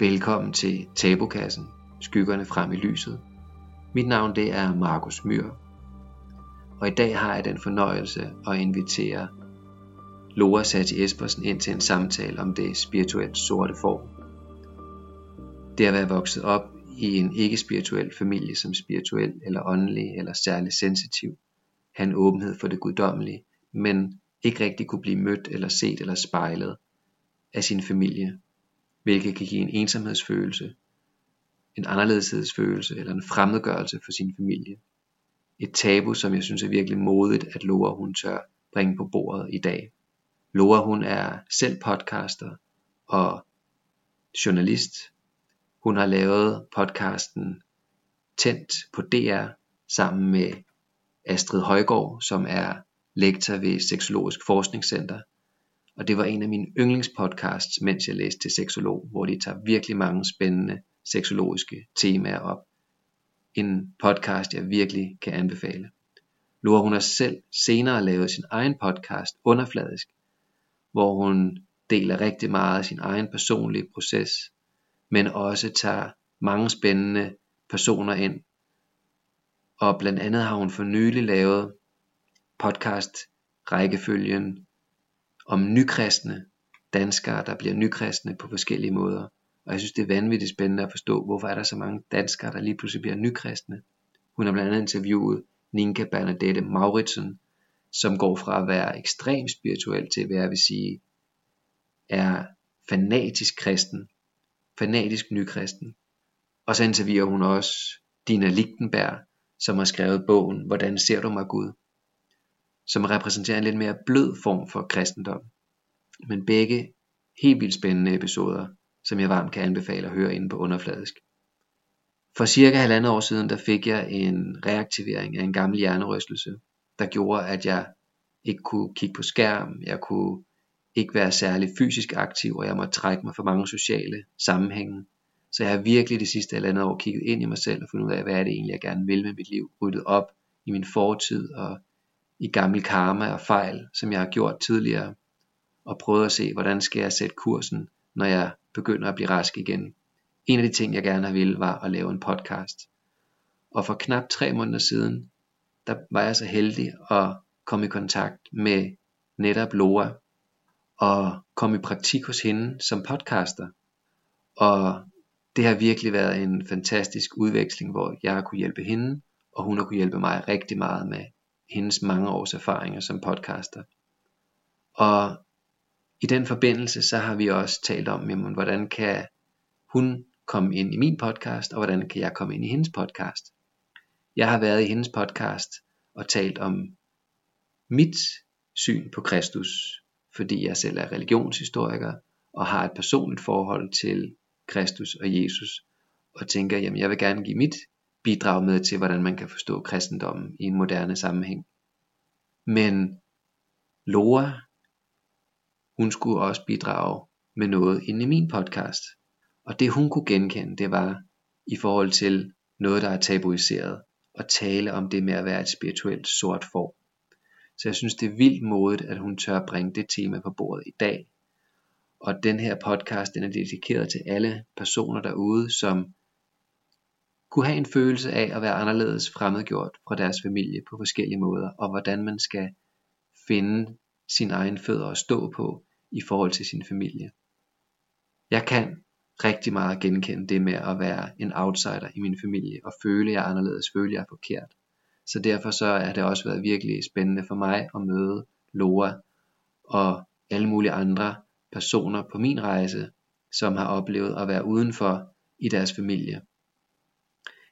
Velkommen til Tabokassen, skyggerne frem i lyset. Mit navn det er Markus Myr, og i dag har jeg den fornøjelse at invitere Laura Sati Espersen ind til en samtale om det spirituelt sorte form. Det at være vokset op i en ikke-spirituel familie som spirituel eller åndelig eller særlig sensitiv, have en åbenhed for det guddommelige, men ikke rigtig kunne blive mødt eller set eller spejlet af sin familie, hvilket kan give en ensomhedsfølelse, en anderledeshedsfølelse eller en fremmedgørelse for sin familie. Et tabu, som jeg synes er virkelig modigt, at Laura hun tør bringe på bordet i dag. Laura hun er selv podcaster og journalist. Hun har lavet podcasten Tændt på DR sammen med Astrid Højgaard, som er lektor ved Seksologisk Forskningscenter. Og det var en af mine yndlingspodcasts, mens jeg læste til seksolog, hvor de tager virkelig mange spændende seksologiske temaer op. En podcast, jeg virkelig kan anbefale. Laura hun har selv senere lavet sin egen podcast, Underfladisk, hvor hun deler rigtig meget af sin egen personlige proces, men også tager mange spændende personer ind. Og blandt andet har hun for nylig lavet podcast rækkefølgen om nykristne danskere, der bliver nykristne på forskellige måder. Og jeg synes, det er vanvittigt spændende at forstå, hvorfor er der så mange danskere, der lige pludselig bliver nykristne. Hun har blandt andet interviewet Ninka Bernadette Mauritsen, som går fra at være ekstremt spirituel til, hvad jeg vil sige, er fanatisk kristen, fanatisk nykristen. Og så interviewer hun også Dina Lichtenberg, som har skrevet bogen Hvordan ser du mig Gud? Som repræsenterer en lidt mere blød form for kristendom. Men begge helt vildt spændende episoder, som jeg varmt kan anbefale at høre inde på underfladisk. For cirka halvandet år siden, der fik jeg en reaktivering af en gammel hjernerystelse, der gjorde, at jeg ikke kunne kigge på skærm, jeg kunne ikke være særlig fysisk aktiv, og jeg måtte trække mig for mange sociale sammenhænge. Så jeg har virkelig det sidste halvandet år kigget ind i mig selv og fundet ud af, hvad er det egentlig, jeg gerne vil med mit liv. Ryddet op i min fortid og i gammel karma og fejl, som jeg har gjort tidligere, og prøvet at se, hvordan skal jeg sætte kursen, når jeg begynder at blive rask igen. En af de ting, jeg gerne har ville, var at lave en podcast. Og for knap tre måneder siden, der var jeg så heldig at komme i kontakt med netop Loa, og komme i praktik hos hende som podcaster. Og det har virkelig været en fantastisk udveksling, hvor jeg har kunne hjælpe hende, og hun har kunne hjælpe mig rigtig meget med hendes mange års erfaringer som podcaster. Og i den forbindelse så har vi også talt om, jamen, hvordan kan hun komme ind i min podcast, og hvordan kan jeg komme ind i hendes podcast. Jeg har været i hendes podcast og talt om mit syn på Kristus, fordi jeg selv er religionshistoriker og har et personligt forhold til Kristus og Jesus, og tænker, jamen jeg vil gerne give mit bidrage med til, hvordan man kan forstå kristendommen i en moderne sammenhæng. Men Laura, hun skulle også bidrage med noget inde i min podcast. Og det hun kunne genkende, det var i forhold til noget, der er tabuiseret, og tale om det med at være et spirituelt sort form. Så jeg synes, det er vildt modigt, at hun tør bringe det tema på bordet i dag. Og den her podcast, den er dedikeret til alle personer derude, som kunne have en følelse af at være anderledes fremmedgjort fra deres familie på forskellige måder, og hvordan man skal finde sin egen fødder at stå på i forhold til sin familie. Jeg kan rigtig meget genkende det med at være en outsider i min familie, og føle, jeg er anderledes, føle, jeg er forkert. Så derfor så er det også været virkelig spændende for mig at møde Laura og alle mulige andre personer på min rejse, som har oplevet at være udenfor i deres familie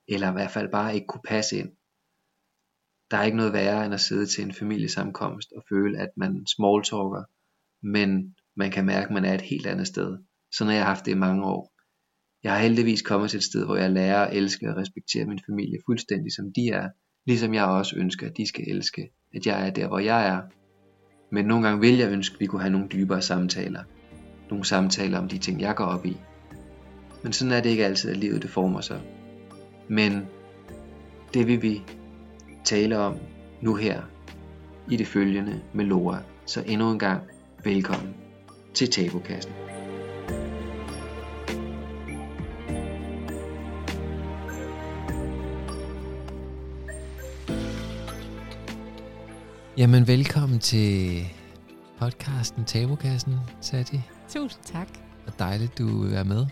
eller i hvert fald bare ikke kunne passe ind. Der er ikke noget værre end at sidde til en familiesamkomst og føle, at man smalltalker, men man kan mærke, at man er et helt andet sted. Sådan har jeg haft det i mange år. Jeg har heldigvis kommet til et sted, hvor jeg lærer at elske og respektere min familie fuldstændig som de er, ligesom jeg også ønsker, at de skal elske, at jeg er der, hvor jeg er. Men nogle gange vil jeg ønske, at vi kunne have nogle dybere samtaler. Nogle samtaler om de ting, jeg går op i. Men sådan er det ikke altid, at livet det former sig. Men det vil vi tale om nu her i det følgende med Lora. Så endnu en gang velkommen til Tabokassen. Jamen velkommen til podcasten Tabokassen, Sati. Tusind tak. Og dejligt, du er med.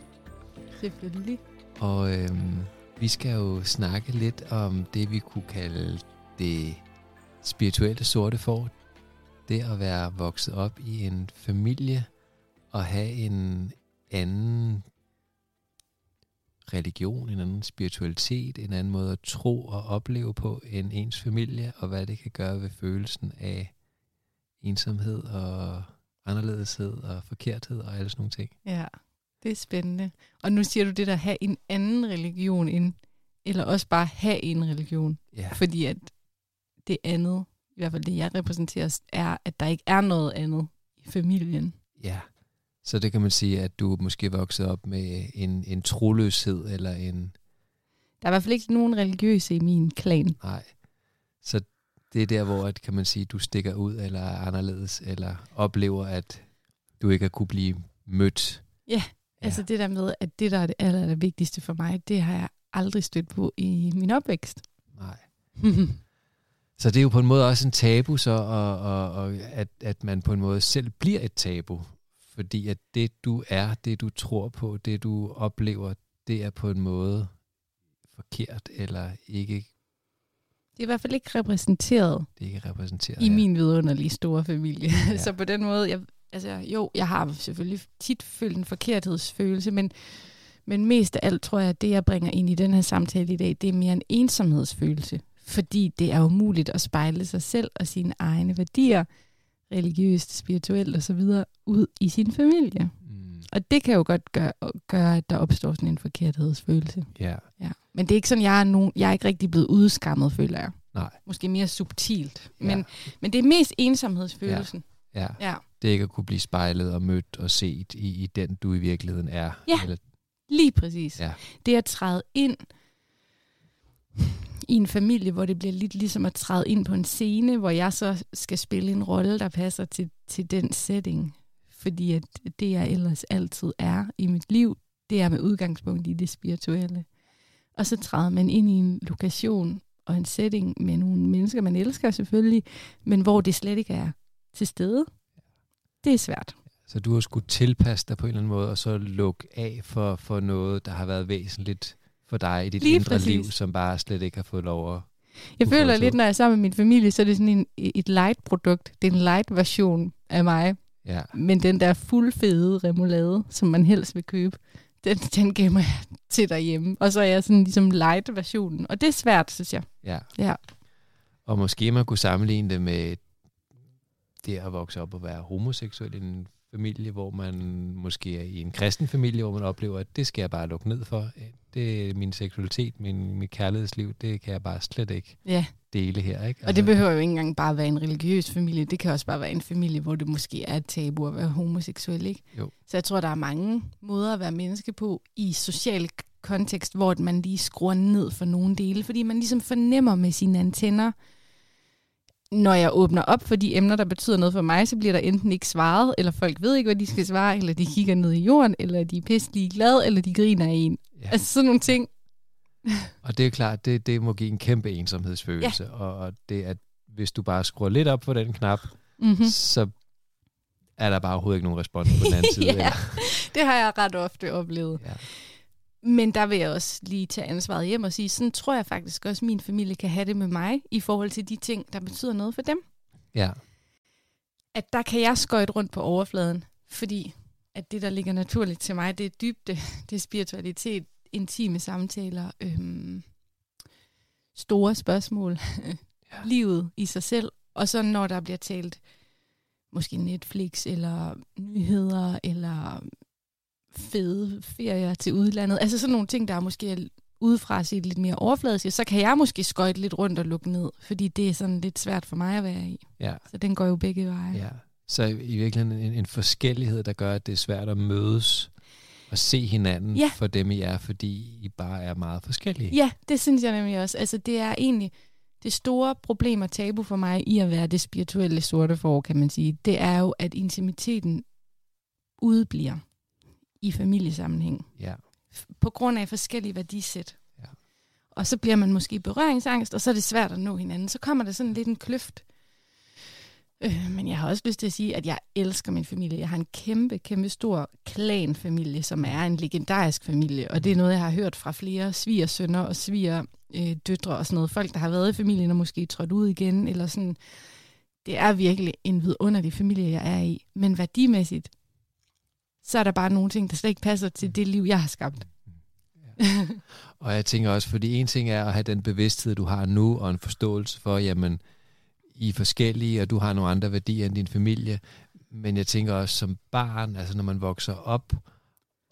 Selvfølgelig. Og øhm, vi skal jo snakke lidt om det, vi kunne kalde det spirituelle sorte får. Det at være vokset op i en familie og have en anden religion, en anden spiritualitet, en anden måde at tro og opleve på end ens familie, og hvad det kan gøre ved følelsen af ensomhed og anderledeshed og forkerthed og alle sådan nogle ting. Ja, det er spændende. Og nu siger du det der, have en anden religion end, eller også bare have en religion. Ja. Fordi at det andet, i hvert fald det jeg repræsenterer, er, at der ikke er noget andet i familien. Ja, så det kan man sige, at du måske vokset op med en, en troløshed eller en... Der er i hvert fald ikke nogen religiøse i min klan. Nej. Så det er der, hvor at, kan man sige, du stikker ud eller er anderledes, eller oplever, at du ikke har kunne blive mødt. Ja. Altså det der med, at det, der er det aller, aller vigtigste for mig, det har jeg aldrig stødt på i min opvækst. Nej. så det er jo på en måde også en tabu, så, og, og, og at, at man på en måde selv bliver et tabu. Fordi at det, du er, det du tror på, det du oplever, det er på en måde forkert, eller ikke... Det er i hvert fald ikke repræsenteret. Det er ikke repræsenteret, I ja. min vidunderlige store familie. Ja. så på den måde, jeg, altså jo, jeg har selvfølgelig tit følt en forkerthedsfølelse, men, men mest af alt tror jeg, at det, jeg bringer ind i den her samtale i dag, det er mere en ensomhedsfølelse. Fordi det er umuligt at spejle sig selv og sine egne værdier, religiøst, spirituelt osv., ud i sin familie. Mm. Og det kan jo godt gøre, gøre, at der opstår sådan en forkerthedsfølelse. Ja. ja. Men det er ikke sådan, jeg er, nogen, jeg er ikke rigtig blevet udskammet, føler jeg. Nej. Måske mere subtilt. Men, ja. men det er mest ensomhedsfølelsen. Ja. Ja. ja. Det er ikke at kunne blive spejlet og mødt og set i, i den, du i virkeligheden er. Ja, Eller... lige præcis. Ja. Det at træde ind i en familie, hvor det bliver lidt ligesom at træde ind på en scene, hvor jeg så skal spille en rolle, der passer til, til den setting. Fordi at det, jeg ellers altid er i mit liv, det er med udgangspunkt i det spirituelle. Og så træder man ind i en lokation og en setting med nogle mennesker, man elsker selvfølgelig, men hvor det slet ikke er til stede. Det er svært. Så du har skulle tilpasse dig på en eller anden måde, og så lukke af for, for noget, der har været væsentligt for dig i dit Lige indre præcis. liv, som bare slet ikke har fået lov at Jeg føler lidt, når jeg er sammen med min familie, så er det sådan en, et light-produkt. Det er en light-version af mig. Ja. Men den der fuldfede remoulade, som man helst vil købe, den, den gemmer jeg til derhjemme. Og så er jeg sådan ligesom light-versionen. Og det er svært, synes jeg. Ja. ja. Og måske man kunne sammenligne det med det at vokse op og være homoseksuel i en familie, hvor man måske er i en kristen familie, hvor man oplever, at det skal jeg bare lukke ned for. Det er min seksualitet, min, min kærlighedsliv, det kan jeg bare slet ikke ja. dele her. Ikke? Altså, og det altså- behøver jo ikke engang bare være en religiøs familie, det kan også bare være en familie, hvor det måske er et tabu at være homoseksuel. Ikke? Jo. Så jeg tror, der er mange måder at være menneske på i social kontekst, hvor man lige skruer ned for nogle dele, fordi man ligesom fornemmer med sine antenner, når jeg åbner op for de emner, der betyder noget for mig, så bliver der enten ikke svaret, eller folk ved ikke, hvad de skal svare, eller de kigger ned i jorden, eller de er pisselig glade, eller de griner af en. Ja. Altså sådan nogle ting. og det er klart, det, det må give en kæmpe ensomhedsfølelse, ja. og, det at hvis du bare skruer lidt op på den knap, mm-hmm. så er der bare overhovedet ikke nogen respons på den anden side. ja, det har jeg ret ofte oplevet. Ja. Men der vil jeg også lige tage ansvaret hjem og sige, sådan tror jeg faktisk også, at min familie kan have det med mig, i forhold til de ting, der betyder noget for dem. Ja. At der kan jeg skøjte rundt på overfladen, fordi at det, der ligger naturligt til mig, det er dybde, det er spiritualitet, intime samtaler, øhm, store spørgsmål, ja. livet i sig selv, og så når der bliver talt måske Netflix, eller nyheder, eller fede ferier til udlandet. Altså sådan nogle ting, der er måske udefra set lidt mere overfladiske, så kan jeg måske skøjte lidt rundt og lukke ned, fordi det er sådan lidt svært for mig at være i. Ja. Så den går jo begge veje. Ja. Så i virkeligheden en, en forskellighed, der gør, at det er svært at mødes og se hinanden ja. for dem, I er, fordi I bare er meget forskellige. Ja, det synes jeg nemlig også. Altså det er egentlig det store problem og tabu for mig i at være det spirituelle sorte for, kan man sige, det er jo, at intimiteten udbliver i familiesammenhæng. Ja. På grund af forskellige værdisæt. Ja. Og så bliver man måske berøringsangst, og så er det svært at nå hinanden. Så kommer der sådan lidt en kløft. Øh, men jeg har også lyst til at sige, at jeg elsker min familie. Jeg har en kæmpe, kæmpe stor klanfamilie, som er en legendarisk familie. Og det er noget, jeg har hørt fra flere svigersønner og sviger øh, døtre og sådan noget. Folk, der har været i familien og måske trådt ud igen. Eller sådan. Det er virkelig en vidunderlig familie, jeg er i. Men værdimæssigt, så er der bare nogle ting, der slet ikke passer til det liv, jeg har skabt. Ja. og jeg tænker også, fordi en ting er at have den bevidsthed, du har nu, og en forståelse for, jamen, I er forskellige, og du har nogle andre værdier end din familie. Men jeg tænker også som barn, altså når man vokser op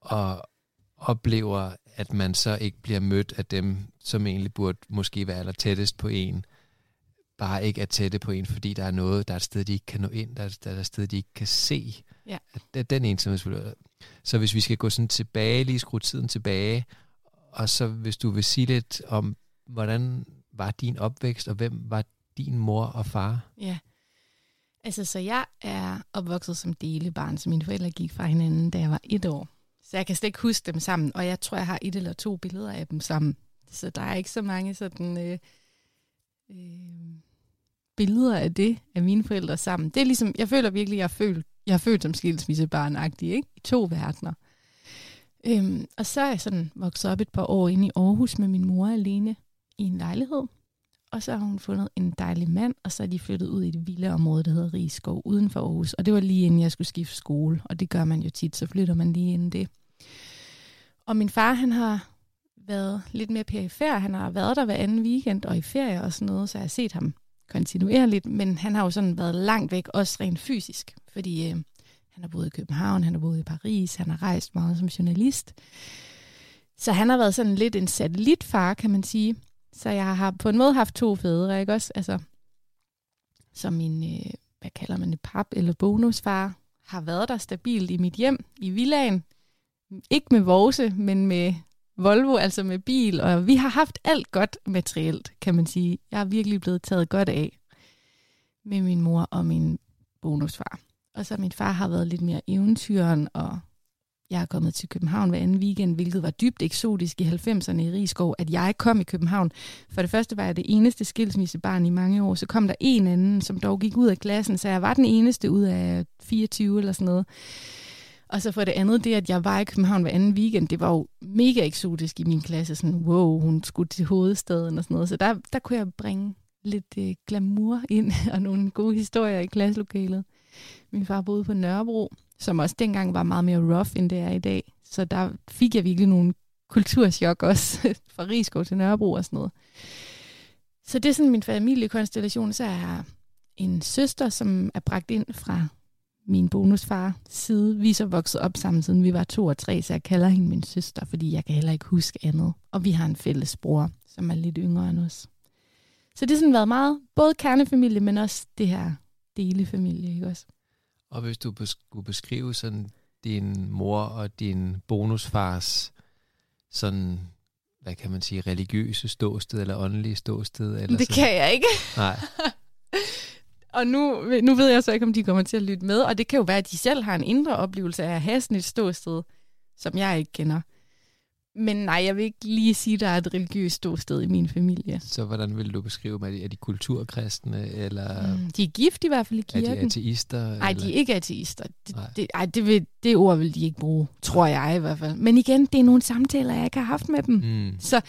og oplever, at man så ikke bliver mødt af dem, som egentlig burde måske være aller tættest på en, bare ikke er tætte på en, fordi der er noget, der er et sted, de ikke kan nå ind, der er, der er et sted, de ikke kan se. Ja. At den ensomhed. Så hvis vi skal gå sådan tilbage, lige skrue tiden tilbage, og så hvis du vil sige lidt om, hvordan var din opvækst, og hvem var din mor og far? Ja. Altså, så jeg er opvokset som delebarn, så mine forældre gik fra hinanden, da jeg var et år. Så jeg kan slet ikke huske dem sammen, og jeg tror, jeg har et eller to billeder af dem sammen. Så der er ikke så mange sådan øh, øh, billeder af det, af mine forældre sammen. Det er ligesom, jeg føler virkelig, jeg har følt, jeg har følt som skilsmissebarnagtig, ikke? I to verdener. Øhm, og så er jeg sådan vokset op et par år inde i Aarhus med min mor alene i en lejlighed. Og så har hun fundet en dejlig mand, og så er de flyttet ud i et villaområde, der hedder Rigskov, uden for Aarhus. Og det var lige inden jeg skulle skifte skole, og det gør man jo tit, så flytter man lige inden det. Og min far, han har været lidt mere perifær. Han har været der hver anden weekend og i ferie og sådan noget, så jeg har set ham kontinuerligt, men han har jo sådan været langt væk, også rent fysisk, fordi øh, han har boet i København, han har boet i Paris, han har rejst meget som journalist. Så han har været sådan lidt en satellitfar, kan man sige. Så jeg har på en måde haft to fædre, ikke også? Altså, som min, øh, hvad kalder man det, pap eller bonusfar, har været der stabilt i mit hjem, i villaen. Ikke med Vose, men med Volvo, altså med bil, og vi har haft alt godt materielt, kan man sige. Jeg er virkelig blevet taget godt af med min mor og min bonusfar. Og så min far har været lidt mere eventyren, og jeg er kommet til København hver anden weekend, hvilket var dybt eksotisk i 90'erne i Rigskov, at jeg kom i København. For det første var jeg det eneste skilsmissebarn i mange år, så kom der en anden, som dog gik ud af klassen, så jeg var den eneste ud af 24 eller sådan noget. Og så for det andet, det at jeg var i København hver anden weekend, det var jo mega eksotisk i min klasse. Sådan, wow, hun skulle til hovedstaden og sådan noget. Så der, der kunne jeg bringe lidt øh, glamour ind og nogle gode historier i klasselokalet. Min far boede på Nørrebro, som også dengang var meget mere rough, end det er i dag. Så der fik jeg virkelig nogle kulturschok også, fra Rigskov til Nørrebro og sådan noget. Så det er sådan min familiekonstellation. Så er jeg en søster, som er bragt ind fra min bonusfar side. Vi er så vokset op sammen, siden vi var to og tre, så jeg kalder hende min søster, fordi jeg kan heller ikke huske andet. Og vi har en fælles bror, som er lidt yngre end os. Så det har sådan været meget, både kernefamilie, men også det her delefamilie, ikke også? Og hvis du skulle beskrive sådan din mor og din bonusfars sådan, hvad kan man sige, religiøse ståsted eller åndelige ståsted? Eller det sådan. kan jeg ikke. Nej. og nu, nu ved jeg så ikke, om de kommer til at lytte med, og det kan jo være, at de selv har en indre oplevelse af at have sådan et ståsted, som jeg ikke kender. Men nej, jeg vil ikke lige sige, at der er et religiøst ståsted i min familie. Så hvordan vil du beskrive dem? Er de, er de kulturkristne? Eller mm, de er gift i hvert fald i kirken. Er de ateister? Nej, de er ikke ateister. Det, det, ej, det, vil, det ord vil de ikke bruge, tror jeg i hvert fald. Men igen, det er nogle samtaler, jeg ikke har haft med dem. Mm. Så,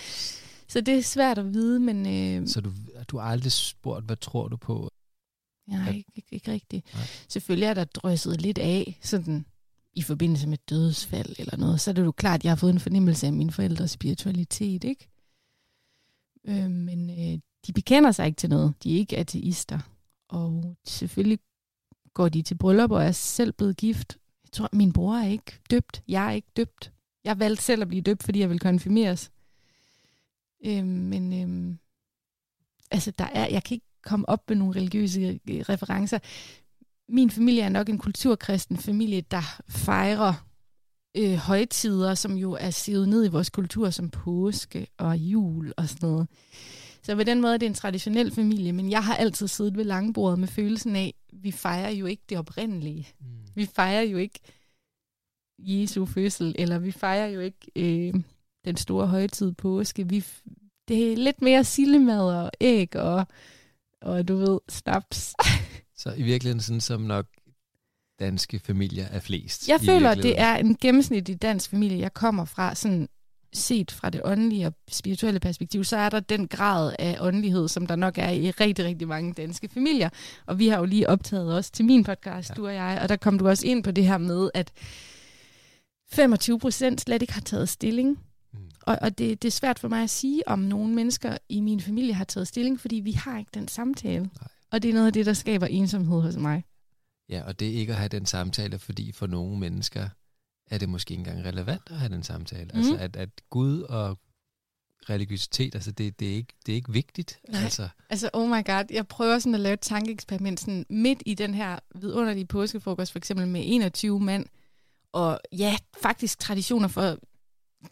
så det er svært at vide, men... Øh, så du, du har aldrig spurgt, hvad tror du på? Nej, ikke, ikke, ikke rigtigt. Nej. Selvfølgelig er der drysset lidt af, sådan i forbindelse med dødsfald eller noget, så er det jo klart, at jeg har fået en fornemmelse af min forældres spiritualitet, ikke? Øh, men øh, de bekender sig ikke til noget. De er ikke ateister. Og selvfølgelig går de til bryllup og er selv blevet gift. Jeg tror, min bror er ikke døbt. Jeg er ikke døbt. Jeg valgte selv at blive døbt, fordi jeg vil konfirmeres. Øh, men øh, altså, der er, jeg kan ikke komme op med nogle religiøse øh, referencer min familie er nok en kulturkristen familie, der fejrer øh, højtider, som jo er sivet ned i vores kultur som påske og jul og sådan noget. Så på den måde er det en traditionel familie, men jeg har altid siddet ved langbordet med følelsen af, vi fejrer jo ikke det oprindelige. Mm. Vi fejrer jo ikke Jesu fødsel, eller vi fejrer jo ikke øh, den store højtid påske. Vi, det er lidt mere sillemad og æg og, og du ved, snaps. Så i virkeligheden sådan som nok danske familier er flest. Jeg føler, det er en gennemsnitlig dansk familie, jeg kommer fra, sådan set fra det åndelige og spirituelle perspektiv, så er der den grad af åndelighed, som der nok er i rigtig, rigtig mange danske familier. Og vi har jo lige optaget også til min podcast. Ja. du og jeg, og der kom du også ind på det her med, at 25 procent slet ikke har taget stilling. Og, og det, det er svært for mig at sige, om nogle mennesker i min familie har taget stilling, fordi vi har ikke den samtale. Nej. Og det er noget af det, der skaber ensomhed hos mig. Ja, og det er ikke at have den samtale, fordi for nogle mennesker er det måske ikke engang relevant at have den samtale. Mm. Altså Mhm. at, at Gud og religiøsitet, altså det, det, er, ikke, det er ikke vigtigt. Nej. Altså, Altså, oh my god, jeg prøver sådan at lave et tankeeksperiment sådan midt i den her vidunderlige påskefrokost, for eksempel med 21 mand, og ja, faktisk traditioner for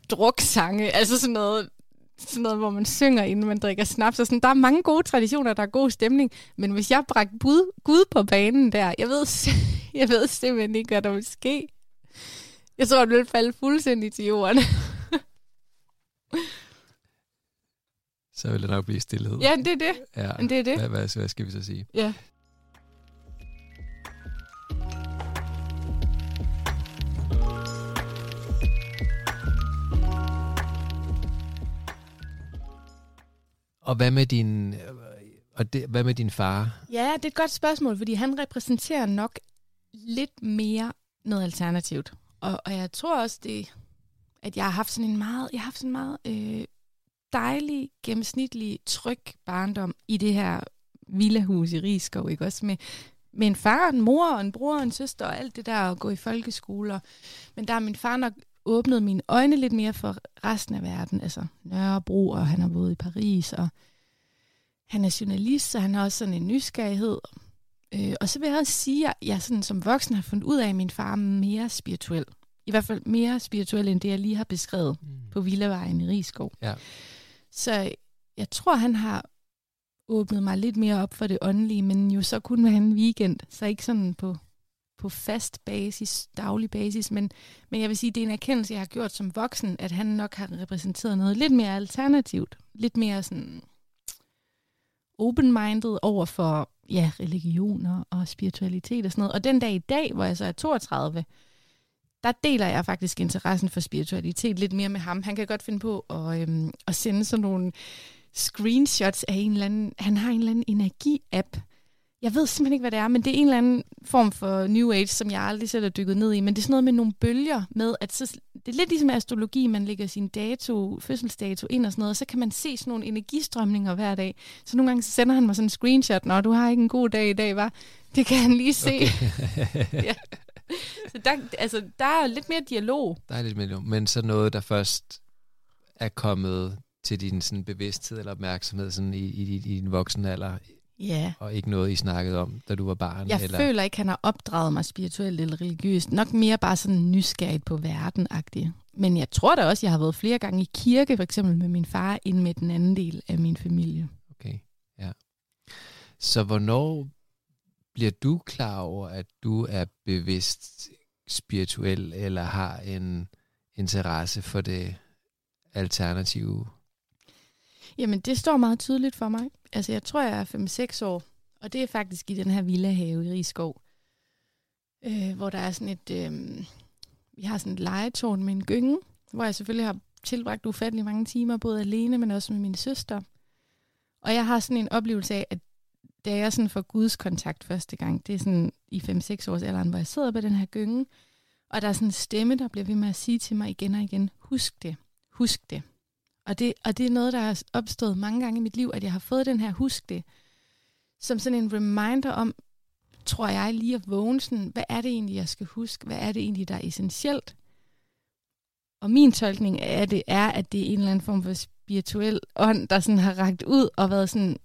druksange, altså sådan noget, sådan noget, hvor man synger, inden man drikker snaps, og sådan, der er mange gode traditioner, der er god stemning, men hvis jeg bragte bud, Gud på banen der, jeg ved, jeg ved simpelthen ikke, hvad der vil ske. Jeg tror, det ville falde fuldstændig til jorden. så vil det nok blive stillhed. ja, det er det. ja. Men det er det. Hvad, hvad, hvad skal vi så sige? Ja. Og hvad med din, og det, hvad med din far? Ja, det er et godt spørgsmål, fordi han repræsenterer nok lidt mere noget alternativt. Og, og jeg tror også, det, at jeg har haft sådan en meget, jeg har haft sådan en meget øh, dejlig, gennemsnitlig, tryg barndom i det her villahus i Rigskov, ikke også? Med, med en far, en mor, og en bror en søster og alt det der, og gå i folkeskoler. Men der er min far nok åbnet mine øjne lidt mere for resten af verden. Altså Nørrebro, og han har boet i Paris, og han er journalist, så han har også sådan en nysgerrighed. Øh, og så vil jeg også sige, at jeg sådan, som voksen har fundet ud af, at min far er mere spirituel. I hvert fald mere spirituel, end det jeg lige har beskrevet på Villavejen i Rigskov. Ja. Så jeg tror, han har åbnet mig lidt mere op for det åndelige, men jo så kun med en weekend, så ikke sådan på, på fast basis, daglig basis, men, men jeg vil sige, det er en erkendelse, jeg har gjort som voksen, at han nok har repræsenteret noget lidt mere alternativt, lidt mere sådan open-minded over for ja, religioner og spiritualitet og sådan noget. Og den dag i dag, hvor jeg så er 32, der deler jeg faktisk interessen for spiritualitet lidt mere med ham. Han kan godt finde på at, øhm, at sende sådan nogle screenshots af en eller anden... Han har en eller anden energi-app. Jeg ved simpelthen ikke, hvad det er, men det er en eller anden form for New Age, som jeg aldrig selv har dykket ned i. Men det er sådan noget med nogle bølger med, at så, det er lidt ligesom astrologi, man lægger sin dato, fødselsdato ind og sådan noget, og så kan man se sådan nogle energistrømninger hver dag. Så nogle gange så sender han mig sådan en screenshot, når du har ikke en god dag i dag, var. Det kan han lige se. Okay. ja. Så der, altså, der er lidt mere dialog. Der er lidt mere, men så noget, der først er kommet til din sådan, bevidsthed eller opmærksomhed sådan, i, i, i din voksne alder, Ja. og ikke noget, I snakkede om, da du var barn? Jeg eller? føler ikke, han har opdraget mig spirituelt eller religiøst. Nok mere bare sådan nysgerrigt på verden -agtigt. Men jeg tror da også, jeg har været flere gange i kirke, for eksempel med min far, end med den anden del af min familie. Okay, ja. Så hvornår bliver du klar over, at du er bevidst spirituel, eller har en interesse for det alternative? Jamen, det står meget tydeligt for mig. Altså, jeg tror, jeg er 5-6 år, og det er faktisk i den her villahave i Rigskov, øh, hvor der er sådan et... Øh, vi har sådan et legetårn med en gynge, hvor jeg selvfølgelig har tilbragt ufattelig mange timer, både alene, men også med min søster. Og jeg har sådan en oplevelse af, at da jeg sådan får Guds kontakt første gang, det er sådan i 5-6 års alderen, hvor jeg sidder på den her gynge, og der er sådan en stemme, der bliver ved med at sige til mig igen og igen, husk det, husk det. Og det, og det er noget, der er opstået mange gange i mit liv, at jeg har fået den her husk det, som sådan en reminder om, tror jeg, lige at vågne sådan, hvad er det egentlig, jeg skal huske? Hvad er det egentlig, der er essentielt? Og min tolkning af det er, at det er en eller anden form for spirituel ånd, der sådan har ragt ud og været sådan,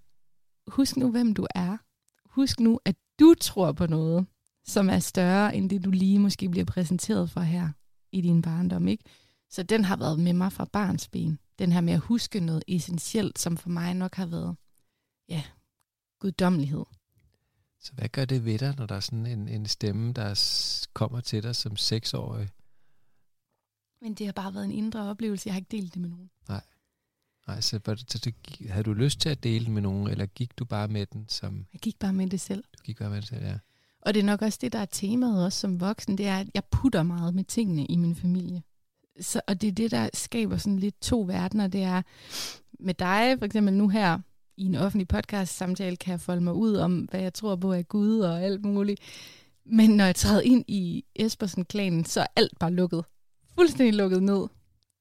husk nu, hvem du er. Husk nu, at du tror på noget, som er større end det, du lige måske bliver præsenteret for her i din barndom. Ikke? Så den har været med mig fra barns ben. Den her med at huske noget essentielt, som for mig nok har været, ja, guddommelighed. Så hvad gør det ved dig, når der er sådan en, en stemme, der kommer til dig som seksårig? Men det har bare været en indre oplevelse. Jeg har ikke delt det med nogen. Nej, så, var det- så det, havde du lyst til at dele den med nogen, eller gik du bare med den som... Jeg gik bare med det selv. Du gik være med til, ja. Og det er nok også det, der er temaet også som voksen, det er, at jeg putter meget med tingene i min familie. Så, og det er det, der skaber sådan lidt to verdener. Det er med dig, for eksempel nu her, i en offentlig podcast-samtale, kan jeg folde mig ud om, hvad jeg tror på er Gud og alt muligt. Men når jeg træder ind i Espersen-klanen, så er alt bare lukket. Fuldstændig lukket ned.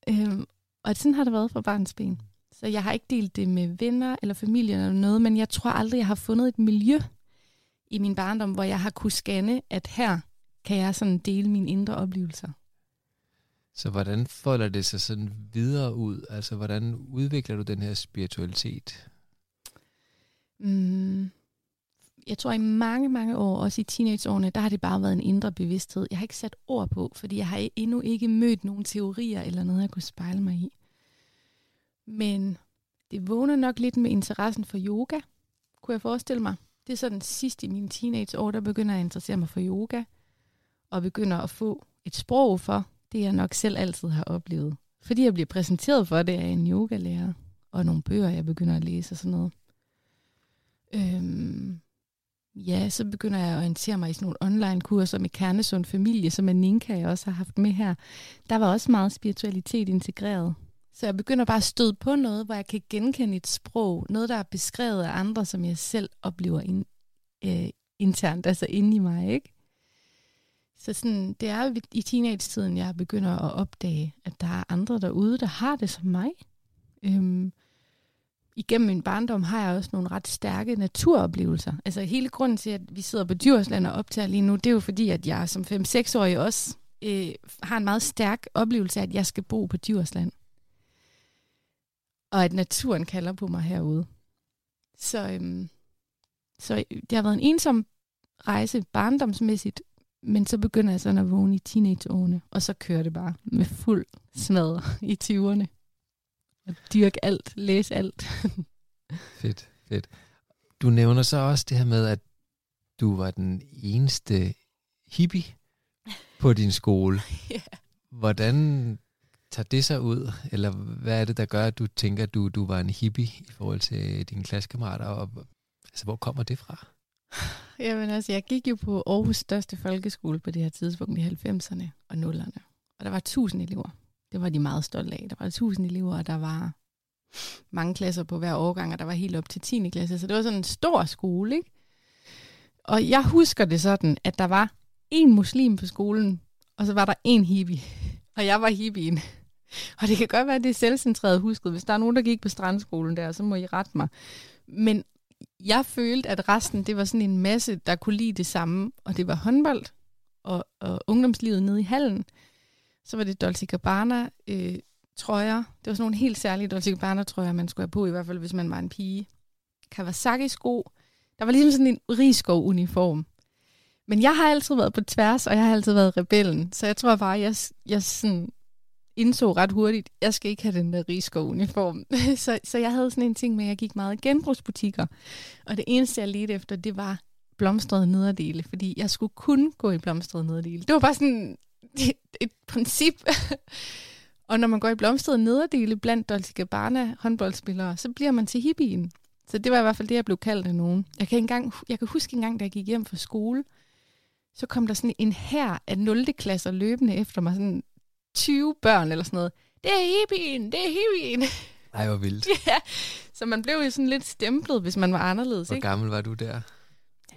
Øhm, og sådan har det været fra barns ben. Så jeg har ikke delt det med venner eller familie eller noget, men jeg tror aldrig, jeg har fundet et miljø i min barndom, hvor jeg har kunne scanne, at her kan jeg sådan dele mine indre oplevelser. Så hvordan folder det sig sådan videre ud? Altså, hvordan udvikler du den her spiritualitet? Mm, jeg tror i mange, mange år, også i teenageårene, der har det bare været en indre bevidsthed. Jeg har ikke sat ord på, fordi jeg har endnu ikke mødt nogen teorier eller noget, jeg kunne spejle mig i. Men det vågner nok lidt med interessen for yoga, kunne jeg forestille mig. Det er sådan sidst i mine teenageår, der begynder jeg at interessere mig for yoga, og begynder at få et sprog for det, jeg nok selv altid har oplevet. Fordi jeg bliver præsenteret for det af en yogalærer, og nogle bøger, jeg begynder at læse og sådan noget. Øhm, ja, så begynder jeg at orientere mig i sådan nogle online-kurser med Kernesund Familie, som Ninka jeg også har haft med her. Der var også meget spiritualitet integreret. Så jeg begynder bare at støde på noget, hvor jeg kan genkende et sprog, noget, der er beskrevet af andre, som jeg selv oplever in, øh, internt, altså inde i mig, ikke? Så sådan, det er i teenage-tiden, jeg begynder at opdage, at der er andre derude, der har det som mig. Øhm, igennem min barndom har jeg også nogle ret stærke naturoplevelser. Altså hele grunden til, at vi sidder på Djursland og optager lige nu, det er jo fordi, at jeg som 5-6-årig også øh, har en meget stærk oplevelse af, at jeg skal bo på Djursland og at naturen kalder på mig herude. Så, øhm, så det har været en ensom rejse barndomsmæssigt, men så begynder jeg sådan at vågne i teenageårene, og så kører det bare med fuld smad i 20'erne. At dyrke alt, læse alt. fedt, fedt. Du nævner så også det her med, at du var den eneste hippie på din skole. yeah. Hvordan tager det sig ud? Eller hvad er det, der gør, at du tænker, at du, du var en hippie i forhold til dine klassekammerater? Og, altså, hvor kommer det fra? Jamen altså, jeg gik jo på Aarhus største folkeskole på det her tidspunkt i 90'erne og 0'erne. Og der var 1000 elever. Det var de meget stolte af. Der var 1000 elever, og der var mange klasser på hver årgang, og der var helt op til 10. klasse. Så det var sådan en stor skole, ikke? Og jeg husker det sådan, at der var en muslim på skolen, og så var der en hippie. Og jeg var hippien. Og det kan godt være, at det er selvcentreret husket. Hvis der er nogen, der gik på strandskolen der, så må I rette mig. Men jeg følte, at resten, det var sådan en masse, der kunne lide det samme. Og det var håndbold og, og ungdomslivet nede i hallen. Så var det Dolce Gabbana øh, trøjer. Det var sådan nogle helt særlige Dolce Gabbana trøjer, man skulle have på, i hvert fald hvis man var en pige. Kawasaki sko. Der var ligesom sådan en rigskov uniform. Men jeg har altid været på tværs, og jeg har altid været rebellen. Så jeg tror bare, jeg, jeg sådan indså ret hurtigt, jeg skal ikke have den der Rigskov-uniform. så, så jeg havde sådan en ting med, at jeg gik meget i genbrugsbutikker. Og det eneste, jeg ledte efter, det var blomstrede nederdele, fordi jeg skulle kun gå i blomstrede nederdele. Det var bare sådan et, et princip. og når man går i blomstrede nederdele blandt Dolce Gabbana håndboldspillere, så bliver man til hippien. Så det var i hvert fald det, jeg blev kaldt af nogen. Jeg kan, engang, jeg kan huske en gang, da jeg gik hjem fra skole, så kom der sådan en her af 0. klasser løbende efter mig, sådan 20 børn eller sådan noget. Det er hippien, det er hippien. Ej, hvor vildt. ja, så man blev jo sådan lidt stemplet, hvis man var anderledes. Hvor ikke? gammel var du der?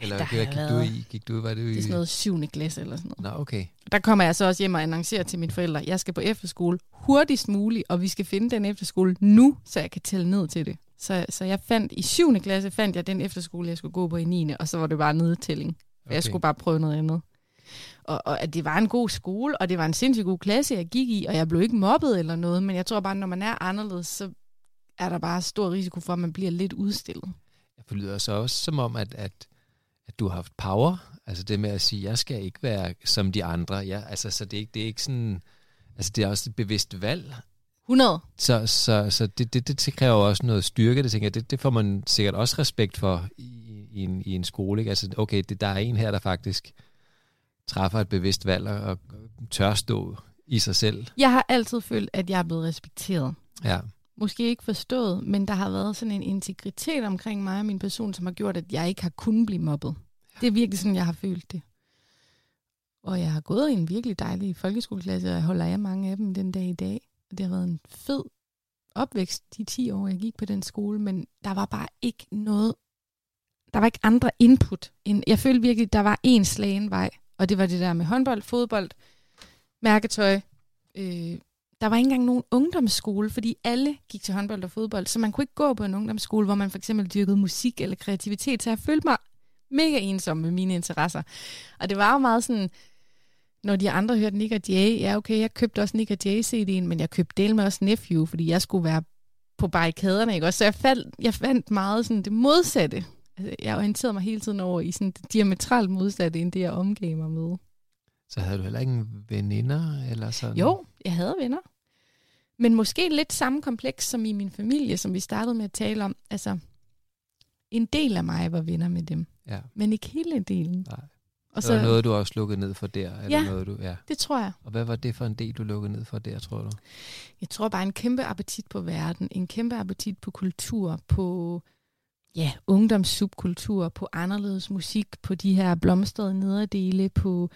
Eller der hvad gik været... du i? Gik du, var det, i... det er sådan noget 7. klasse eller sådan noget. Nå, okay. Der kommer jeg så også hjem og annoncerer til mine forældre, jeg skal på efterskole hurtigst muligt, og vi skal finde den efterskole nu, så jeg kan tælle ned til det. Så, så jeg fandt i 7. klasse, fandt jeg den efterskole, jeg skulle gå på i 9. Og så var det bare nedtælling. Okay. Jeg skulle bare prøve noget andet. Og, og at det var en god skole, og det var en sindssygt god klasse, jeg gik i, og jeg blev ikke mobbet eller noget, men jeg tror bare, når man er anderledes, så er der bare stor risiko for, at man bliver lidt udstillet. Det lyder så også som om, at, at, at du har haft power, altså det med at sige, jeg skal ikke være som de andre, ja, altså, så det er, ikke, det er ikke sådan, altså det er også et bevidst valg, 100. Så, så, så det, det, det kræver også noget styrke, det tænker jeg, det, det får man sikkert også respekt for i, i, en, i en skole. Ikke? Altså, okay, det, der er en her, der faktisk træffer et bevidst valg og, og tør stå i sig selv. Jeg har altid følt, at jeg er blevet respekteret. Ja. Måske ikke forstået, men der har været sådan en integritet omkring mig og min person, som har gjort, at jeg ikke har kunnet blive mobbet. Det er virkelig sådan, jeg har følt det. Og jeg har gået i en virkelig dejlig folkeskoleklasse, og jeg holder af mange af dem den dag i dag. Og det har været en fed opvækst de 10 år, jeg gik på den skole, men der var bare ikke noget, der var ikke andre input. End, jeg følte virkelig, der var en slagen vej, og det var det der med håndbold, fodbold, mærketøj. Øh, der var ikke engang nogen ungdomsskole, fordi alle gik til håndbold og fodbold, så man kunne ikke gå på en ungdomsskole, hvor man for eksempel dyrkede musik eller kreativitet, så jeg følte mig mega ensom med mine interesser. Og det var jo meget sådan, når de andre hørte Nick og Jay, ja okay, jeg købte også Nick og Jay CD'en, men jeg købte del med også Nephew, fordi jeg skulle være på barrikaderne, ikke? så jeg, fandt, jeg fandt meget sådan det modsatte. Altså, jeg orienterede mig hele tiden over i sådan diametralt modsatte, end det jeg omgav mig med. Så havde du heller ikke veninder? Eller sådan? Jo, jeg havde venner. Men måske lidt samme kompleks som i min familie, som vi startede med at tale om. Altså, en del af mig var venner med dem, Ja. men ikke hele delen. Nej. Og Så, var noget, du også lukkede ned for der? Eller Ja. noget, du, ja. det tror jeg. Og hvad var det for en del, du lukkede ned for der, tror du? Jeg tror bare en kæmpe appetit på verden, en kæmpe appetit på kultur, på ja, ungdomssubkultur, på anderledes musik, på de her blomstrede nederdele, på...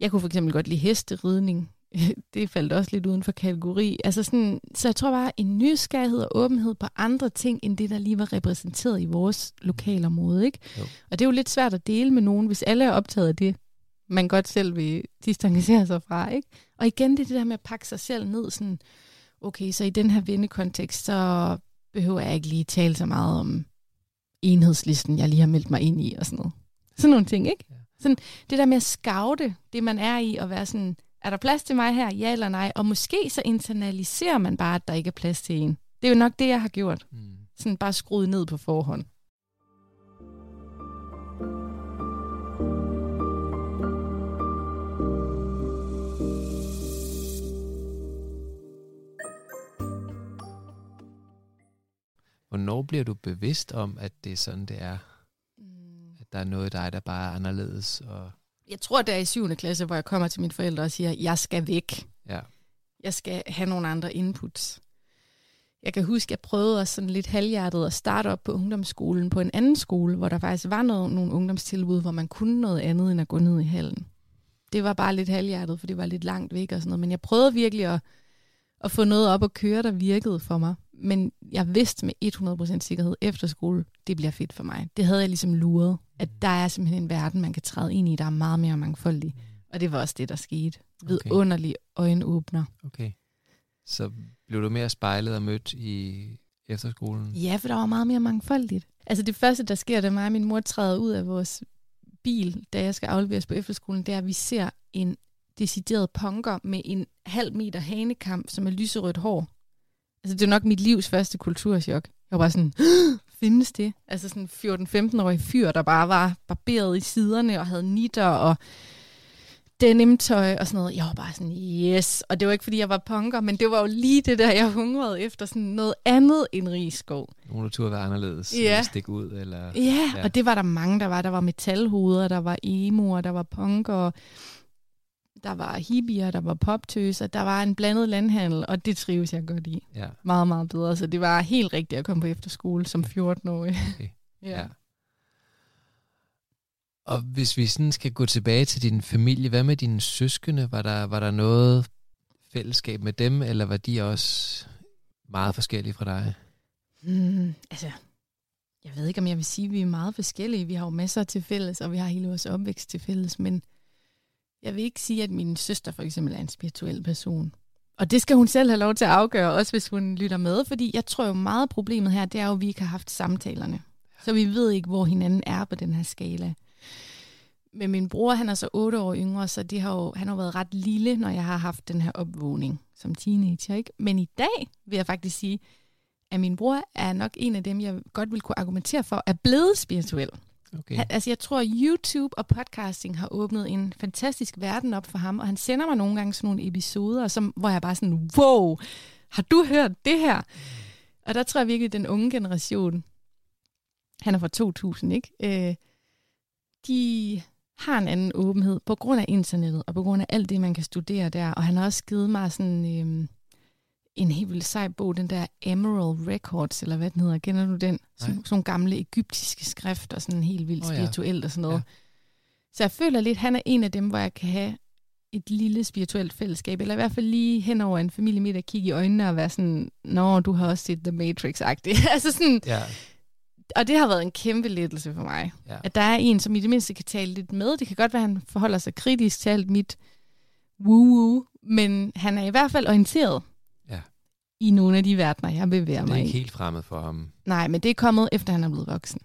Jeg kunne for eksempel godt lide hesteridning. Det faldt også lidt uden for kategori. Altså sådan, så jeg tror bare en nysgerrighed og åbenhed på andre ting, end det, der lige var repræsenteret i vores lokalområde. Ikke? Jo. Og det er jo lidt svært at dele med nogen, hvis alle er optaget af det, man godt selv vil distancere sig fra. Ikke? Og igen, det er det der med at pakke sig selv ned sådan, okay, så i den her vennekontekst, så behøver jeg ikke lige tale så meget om enhedslisten, jeg lige har meldt mig ind i og sådan noget. Sådan nogle ting, ikke? Sådan, det der med at scoute det, man er i, og være sådan, er der plads til mig her, ja eller nej? Og måske så internaliserer man bare, at der ikke er plads til en. Det er jo nok det, jeg har gjort. Mm. Sådan bare skruet ned på forhånd. Hvornår bliver du bevidst om, at det er sådan, det er? At der er noget i dig, der bare er anderledes? Og, Jeg tror, det er i 7. klasse, hvor jeg kommer til mine forældre og siger, jeg skal væk. ja. jeg skal have nogle andre inputs. Jeg kan huske, jeg prøvede også sådan lidt halvhjertet at starte op på ungdomsskolen på en anden skole, hvor der faktisk var noget, nogle ungdomstilbud, hvor man kunne noget andet end at gå ned i hallen. Det var bare lidt halvhjertet, for det var lidt langt væk og sådan noget. Men jeg prøvede virkelig at, at få noget op at køre, der virkede for mig. Men jeg vidste med 100% sikkerhed efter skole, det bliver fedt for mig. Det havde jeg ligesom luret, at der er simpelthen en verden, man kan træde ind i, der er meget mere mangfoldig. Og det var også det, der skete. Vidunderlig øjenåbner. Okay. Så blev du mere spejlet og mødt i efterskolen? Ja, for der var meget mere mangfoldigt. Altså det første, der sker, da mig og min mor træder ud af vores bil, da jeg skal afleveres på efterskolen, det er, at vi ser en decideret punker med en halv meter hanekamp, som er lyserødt hår. Altså det er nok mit livs første kulturschok. Jeg var bare sådan, findes det? Altså sådan en 14-15-årig fyr, der bare var barberet i siderne og havde nitter og denimtøj og sådan noget. Jeg var bare sådan, yes. Og det var ikke, fordi jeg var punker, men det var jo lige det der, jeg hungrede efter. Sådan noget andet end Rigskov. Nogle tur være anderledes? Ja. Eller stikke ud? Eller... Ja, ja, og det var der mange, der var. Der var metalhoveder, der var emoer, der var punker, der var hippier, der var poptøser, der var en blandet landhandel, og det trives jeg godt i. Ja. Meget, meget bedre. Så det var helt rigtigt at komme på efterskole som 14-årig. Okay. ja. ja. Og hvis vi sådan skal gå tilbage til din familie, hvad med dine søskende? Var der, var der noget fællesskab med dem, eller var de også meget forskellige fra dig? Mm, altså, jeg ved ikke, om jeg vil sige, at vi er meget forskellige. Vi har jo masser til fælles, og vi har hele vores opvækst til fælles, men jeg vil ikke sige, at min søster for eksempel er en spirituel person. Og det skal hun selv have lov til at afgøre, også hvis hun lytter med, fordi jeg tror jo meget problemet her, det er jo, at vi ikke har haft samtalerne. Så vi ved ikke, hvor hinanden er på den her skala. Men min bror, han er så otte år yngre, så det har jo, han har været ret lille, når jeg har haft den her opvågning som teenager. Ikke? Men i dag vil jeg faktisk sige, at min bror er nok en af dem, jeg godt vil kunne argumentere for, er blevet spirituel. Okay. Han, altså jeg tror, YouTube og podcasting har åbnet en fantastisk verden op for ham, og han sender mig nogle gange sådan nogle episoder, som, hvor jeg bare sådan, wow, har du hørt det her? Og der tror jeg virkelig, at den unge generation, han er fra 2000, ikke? Øh, de har en anden åbenhed på grund af internettet, og på grund af alt det, man kan studere der. Og han har også givet mig sådan øh, en helt vildt sej bog, den der Emerald Records, eller hvad den hedder. Kender du den? Sådan, sådan nogle gamle egyptiske skrifter, sådan helt vildt Åh, ja. spirituelt og sådan noget. Ja. Så jeg føler lidt, han er en af dem, hvor jeg kan have et lille spirituelt fællesskab, eller i hvert fald lige hen over en familie midt at kigge i øjnene og være sådan, nå, du har også set The Matrix-agtigt. altså sådan, Ja, og det har været en kæmpe lettelse for mig. Ja. At der er en, som i det mindste kan tale lidt med. Det kan godt være, at han forholder sig kritisk til alt mit woo-woo, men han er i hvert fald orienteret. I nogle af de verdener, jeg bevæger det er mig ikke i. helt fremmed for ham. Nej, men det er kommet, efter han er blevet voksen.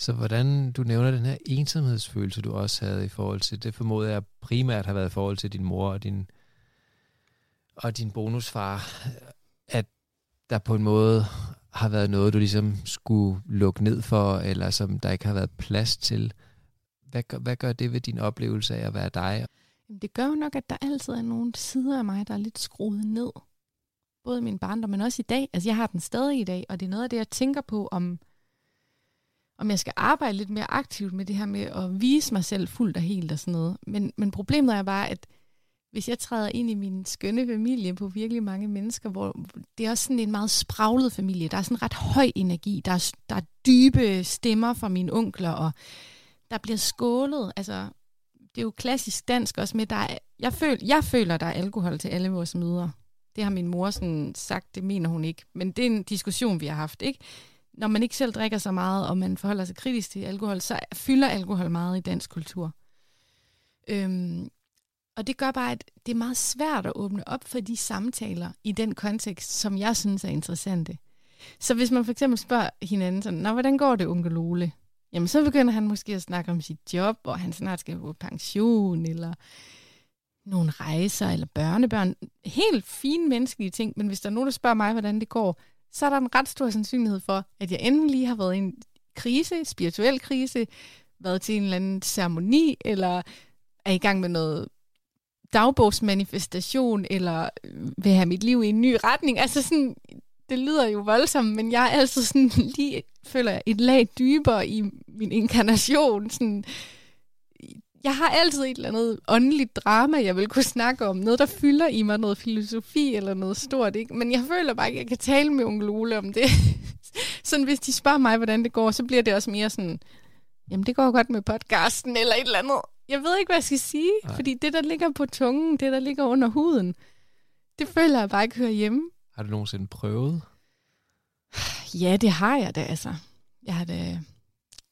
Så hvordan du nævner den her ensomhedsfølelse, du også havde i forhold til, det formoder jeg primært har været i forhold til din mor og din, og din bonusfar, at der på en måde har været noget, du ligesom skulle lukke ned for, eller som der ikke har været plads til. Hvad gør, hvad gør det ved din oplevelse af at være dig? Det gør jo nok, at der altid er nogle sider af mig, der er lidt skruet ned. Både i min barndom, men også i dag. Altså, jeg har den stadig i dag, og det er noget af det, jeg tænker på, om, om jeg skal arbejde lidt mere aktivt med det her med at vise mig selv fuldt og helt og sådan noget. Men, men problemet er bare, at hvis jeg træder ind i min skønne familie på virkelig mange mennesker, hvor det er også sådan en meget spraglet familie. Der er sådan ret høj energi. Der er, der er dybe stemmer fra mine onkler, og der bliver skålet. Altså, det er jo klassisk dansk også med, der er, jeg, føl, jeg føler, der er alkohol til alle vores møder. Det har min mor sådan sagt, det mener hun ikke. Men det er en diskussion, vi har haft, ikke? Når man ikke selv drikker så meget, og man forholder sig kritisk til alkohol, så fylder alkohol meget i dansk kultur. Øhm, og det gør bare, at det er meget svært at åbne op for de samtaler i den kontekst, som jeg synes er interessante. Så hvis man for eksempel spørger hinanden sådan, Nå, hvordan går det, onkel Ole? Jamen, så begynder han måske at snakke om sit job, og han snart skal på pension, eller nogle rejser, eller børnebørn. Helt fine menneskelige ting, men hvis der er nogen, der spørger mig, hvordan det går, så er der en ret stor sandsynlighed for, at jeg enten lige har været i en krise, spirituel krise, været til en eller anden ceremoni, eller er i gang med noget dagbogsmanifestation, eller øh, vil have mit liv i en ny retning. Altså sådan, det lyder jo voldsomt, men jeg er altid sådan lige, føler jeg, et lag dybere i min inkarnation. Sådan, jeg har altid et eller andet åndeligt drama, jeg vil kunne snakke om. Noget, der fylder i mig, noget filosofi eller noget stort. Ikke? Men jeg føler bare ikke, at jeg kan tale med onkel Ole om det. sådan hvis de spørger mig, hvordan det går, så bliver det også mere sådan, jamen det går godt med podcasten eller et eller andet. Jeg ved ikke, hvad jeg skal sige, Nej. fordi det, der ligger på tungen, det, der ligger under huden, det føler jeg bare ikke hører hjemme. Har du nogensinde prøvet? Ja, det har jeg da, altså. Jeg har da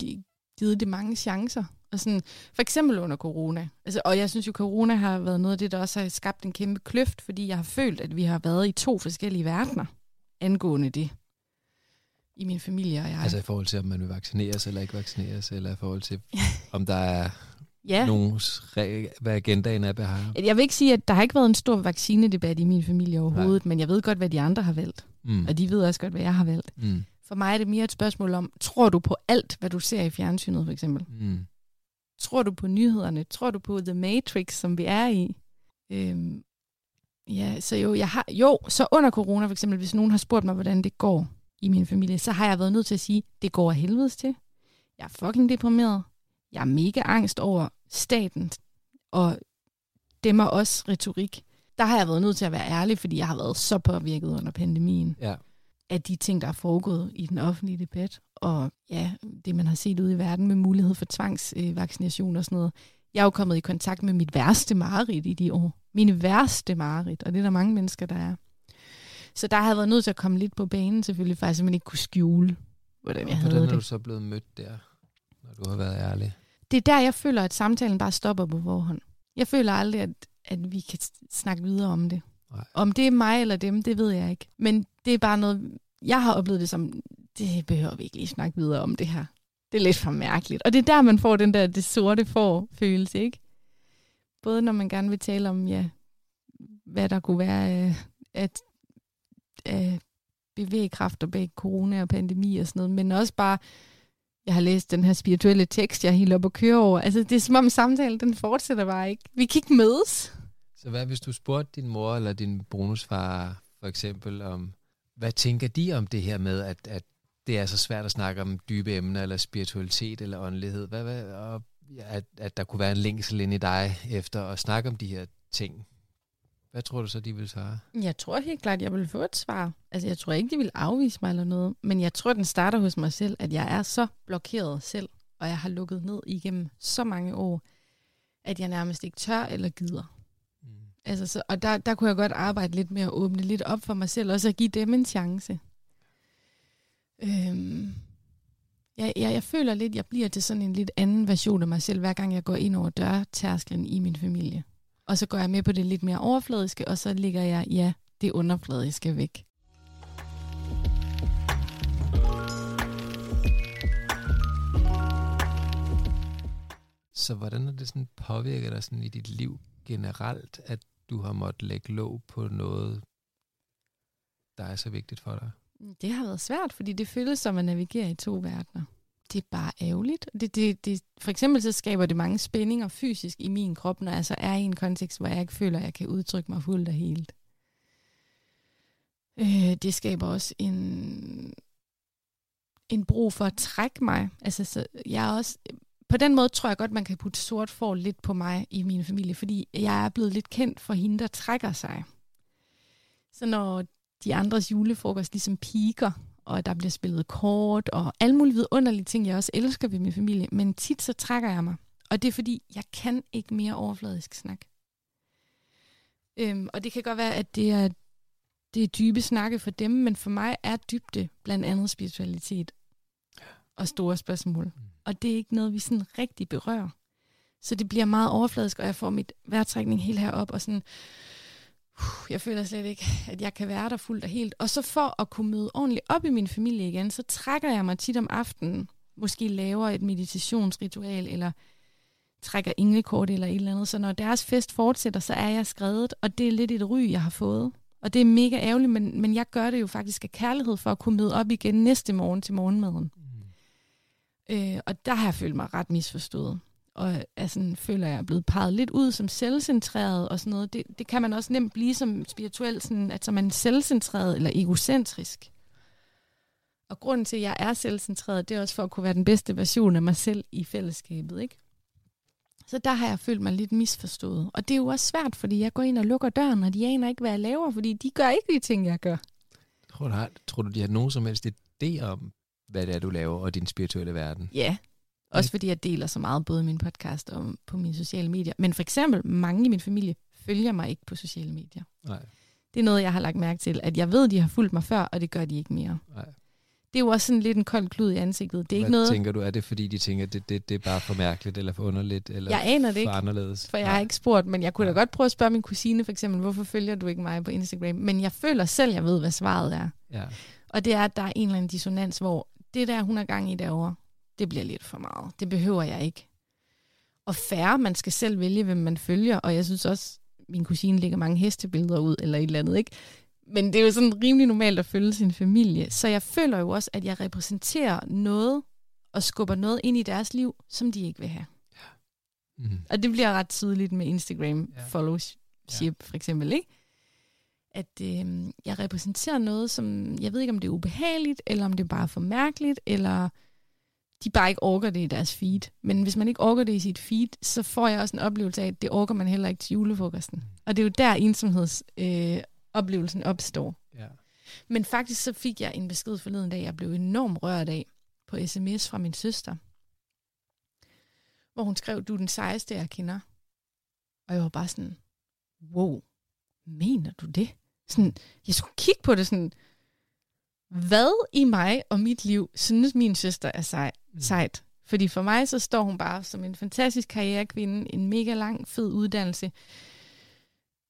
gi- givet det mange chancer. Og sådan, for eksempel under corona. Altså, og jeg synes jo, corona har været noget af det, der også har skabt en kæmpe kløft, fordi jeg har følt, at vi har været i to forskellige verdener angående det i min familie og jeg. Altså i forhold til, om man vil vaccineres eller ikke vaccineres, eller i forhold til, om der er ja, nogen, hvad agendaen er behar. jeg vil ikke sige, at der har ikke været en stor vaccinedebat i min familie overhovedet, Nej. men jeg ved godt, hvad de andre har valgt. Mm. Og de ved også godt, hvad jeg har valgt. Mm. For mig er det mere et spørgsmål om, tror du på alt, hvad du ser i fjernsynet for eksempel? Mm. Tror du på nyhederne? Tror du på The Matrix, som vi er i? Øhm, ja, så jo, jeg har, jo, så under corona for eksempel, hvis nogen har spurgt mig, hvordan det går i min familie, så har jeg været nødt til at sige, det går af helvedes til. Jeg er fucking deprimeret. Jeg er mega angst over staten og dem og os retorik. Der har jeg været nødt til at være ærlig, fordi jeg har været så påvirket under pandemien Ja af de ting, der er foregået i den offentlige debat, og ja, det man har set ude i verden med mulighed for tvangsvaccination og sådan noget. Jeg er jo kommet i kontakt med mit værste mareridt i de år. Mine værste mareridt, og det er der mange mennesker, der er. Så der har jeg været nødt til at komme lidt på banen selvfølgelig, for jeg simpelthen ikke kunne skjule, hvordan jeg Og havde hvordan er det. du så blevet mødt der, når du har været ærlig? Det er der, jeg føler, at samtalen bare stopper på forhånd. Jeg føler aldrig, at, at vi kan snakke videre om det. Nej. Om det er mig eller dem, det ved jeg ikke. Men det er bare noget, jeg har oplevet det som, det behøver vi ikke lige snakke videre om det her. Det er lidt for mærkeligt. Og det er der, man får den der det sorte får følelse, ikke? Både når man gerne vil tale om, ja, hvad der kunne være øh, at øh, bevægekræfter bag corona og pandemi og sådan noget, men også bare, jeg har læst den her spirituelle tekst, jeg er helt oppe at køre over. Altså, det er som om samtalen, den fortsætter bare ikke. Vi kan ikke mødes. Så hvad hvis du spurgte din mor eller din bonusfar for eksempel om, hvad tænker de om det her med, at, at det er så svært at snakke om dybe emner, eller spiritualitet, eller åndelighed? Hvad, hvad, og at, at der kunne være en længsel ind i dig efter at snakke om de her ting? Hvad tror du så, de vil svare? Jeg tror helt klart, jeg vil få et svar. Altså, jeg tror ikke, de vil afvise mig eller noget. Men jeg tror, den starter hos mig selv, at jeg er så blokeret selv og jeg har lukket ned igennem så mange år, at jeg nærmest ikke tør eller gider. Altså, så, og der, der kunne jeg godt arbejde lidt med at åbne lidt op for mig selv, og så give dem en chance. Øhm, jeg, jeg, jeg føler lidt, jeg bliver til sådan en lidt anden version af mig selv, hver gang jeg går ind over dørtærsklen i min familie. Og så går jeg med på det lidt mere overfladiske, og så ligger jeg, ja, det underfladiske væk. Så hvordan har det sådan påvirket dig sådan i dit liv generelt, at du har måttet lægge låg på noget, der er så vigtigt for dig? Det har været svært, fordi det føles som at navigere i to verdener. Det er bare ærgerligt. Det, det, det, for eksempel så skaber det mange spændinger fysisk i min krop, når jeg så er i en kontekst, hvor jeg ikke føler, at jeg kan udtrykke mig fuldt og helt. Øh, det skaber også en, en brug for at trække mig. Altså, så jeg er også, på den måde tror jeg godt, man kan putte sort for lidt på mig i min familie, fordi jeg er blevet lidt kendt for hende, der trækker sig. Så når de andres julefrokost ligesom piker, og der bliver spillet kort, og alle mulige vidunderlige ting, jeg også elsker ved min familie, men tit så trækker jeg mig. Og det er fordi, jeg kan ikke mere overfladisk snak. Øhm, og det kan godt være, at det er, det er dybe snakke for dem, men for mig er dybde blandt andet spiritualitet og store spørgsmål. Mm. Og det er ikke noget, vi sådan rigtig berører. Så det bliver meget overfladisk, og jeg får mit vejrtrækning helt herop, og sådan, jeg føler slet ikke, at jeg kan være der fuldt og helt. Og så for at kunne møde ordentligt op i min familie igen, så trækker jeg mig tit om aftenen, måske laver et meditationsritual, eller trækker englekort eller et eller andet. Så når deres fest fortsætter, så er jeg skrevet, og det er lidt et ry, jeg har fået. Og det er mega ærgerligt, men, men jeg gør det jo faktisk af kærlighed for at kunne møde op igen næste morgen til morgenmaden. Mm. Øh, og der har jeg følt mig ret misforstået og altså, sådan, føler jeg er blevet peget lidt ud som selvcentreret og sådan noget. Det, det kan man også nemt blive som spirituel, sådan, at så man er selvcentreret eller egocentrisk. Og grunden til, at jeg er selvcentreret, det er også for at kunne være den bedste version af mig selv i fællesskabet, ikke? Så der har jeg følt mig lidt misforstået. Og det er jo også svært, fordi jeg går ind og lukker døren, og de aner ikke, hvad jeg laver, fordi de gør ikke de ting, jeg gør. Tror du, tror du de har nogen som helst idé om, hvad det er, du laver, og din spirituelle verden? Ja, også fordi jeg deler så meget både i min podcast og på mine sociale medier. Men for eksempel, mange i min familie følger mig ikke på sociale medier. Nej. Det er noget, jeg har lagt mærke til, at jeg ved, de har fulgt mig før, og det gør de ikke mere. Nej. Det er jo også sådan lidt en kold klud i ansigtet. Det er Hvad ikke noget... tænker du? Er det fordi, de tænker, det, det, det er bare for mærkeligt, eller for underligt, eller jeg aner det for ikke, anderledes? for jeg har ikke spurgt, men jeg kunne da godt prøve at spørge min kusine for eksempel, hvorfor følger du ikke mig på Instagram? Men jeg føler selv, jeg ved, hvad svaret er. Ja. Og det er, at der er en eller anden dissonans, hvor det der, hun er gang i derovre, det bliver lidt for meget. Det behøver jeg ikke. Og færre, man skal selv vælge, hvem man følger, og jeg synes også, min kusine lægger mange hestebilleder ud, eller et eller andet, ikke? Men det er jo sådan rimelig normalt at følge sin familie. Så jeg føler jo også, at jeg repræsenterer noget, og skubber noget ind i deres liv, som de ikke vil have. Mm. Og det bliver ret tydeligt med Instagram Ja. followship, Ja. for eksempel, ikke? At øh, jeg repræsenterer noget, som jeg ved ikke, om det er ubehageligt, eller om det er bare for mærkeligt, eller de bare ikke orker det i deres feed. Men hvis man ikke orker det i sit feed, så får jeg også en oplevelse af, at det orker man heller ikke til julefrokosten. Og det er jo der ensomhedsoplevelsen øh, opstår. Ja. Men faktisk så fik jeg en besked forleden dag, jeg blev enormt rørt af på sms fra min søster, hvor hun skrev, du er den sejeste, jeg kender. Og jeg var bare sådan, wow, mener du det? Sådan, jeg skulle kigge på det sådan, hvad i mig og mit liv synes min søster er sej, sejt? Fordi for mig så står hun bare som en fantastisk karrierekvinde, en mega lang, fed uddannelse.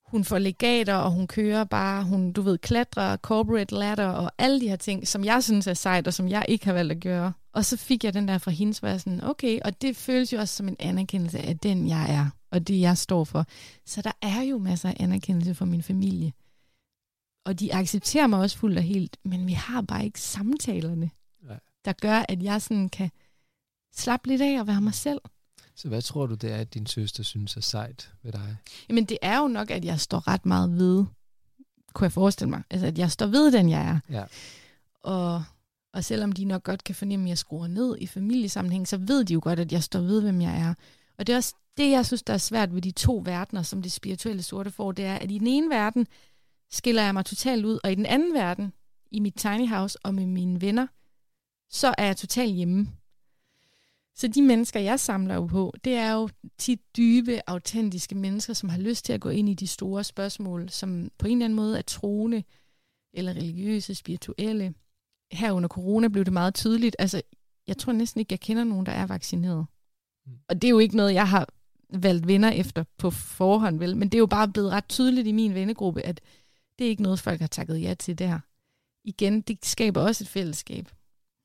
Hun får legater, og hun kører bare, hun, du ved, klatrer, corporate ladder og alle de her ting, som jeg synes er sejt, og som jeg ikke har valgt at gøre. Og så fik jeg den der fra hende, hvor jeg sådan, okay, og det føles jo også som en anerkendelse af den, jeg er, og det, jeg står for. Så der er jo masser af anerkendelse for min familie. Og de accepterer mig også fuldt og helt, men vi har bare ikke samtalerne, Nej. der gør, at jeg sådan kan slappe lidt af og være mig selv. Så hvad tror du, det er, at din søster synes er sejt ved dig? Jamen det er jo nok, at jeg står ret meget ved, kunne jeg forestille mig. Altså at jeg står ved den, jeg er. Ja. Og, og selvom de nok godt kan fornemme, at jeg skruer ned i familiesammenhæng, så ved de jo godt, at jeg står ved, hvem jeg er. Og det er også det, jeg synes, der er svært ved de to verdener, som det spirituelle sorte får, det er, at i den ene verden skiller jeg mig totalt ud, og i den anden verden, i mit tiny house og med mine venner, så er jeg totalt hjemme. Så de mennesker, jeg samler jo på, det er jo tit dybe, autentiske mennesker, som har lyst til at gå ind i de store spørgsmål, som på en eller anden måde er troende, eller religiøse, spirituelle. Her under corona blev det meget tydeligt. Altså, jeg tror næsten ikke, jeg kender nogen, der er vaccineret. Mm. Og det er jo ikke noget, jeg har valgt venner efter på forhånd, vel? Men det er jo bare blevet ret tydeligt i min vennegruppe, at det er ikke noget, folk har takket ja til der. Igen, det skaber også et fællesskab,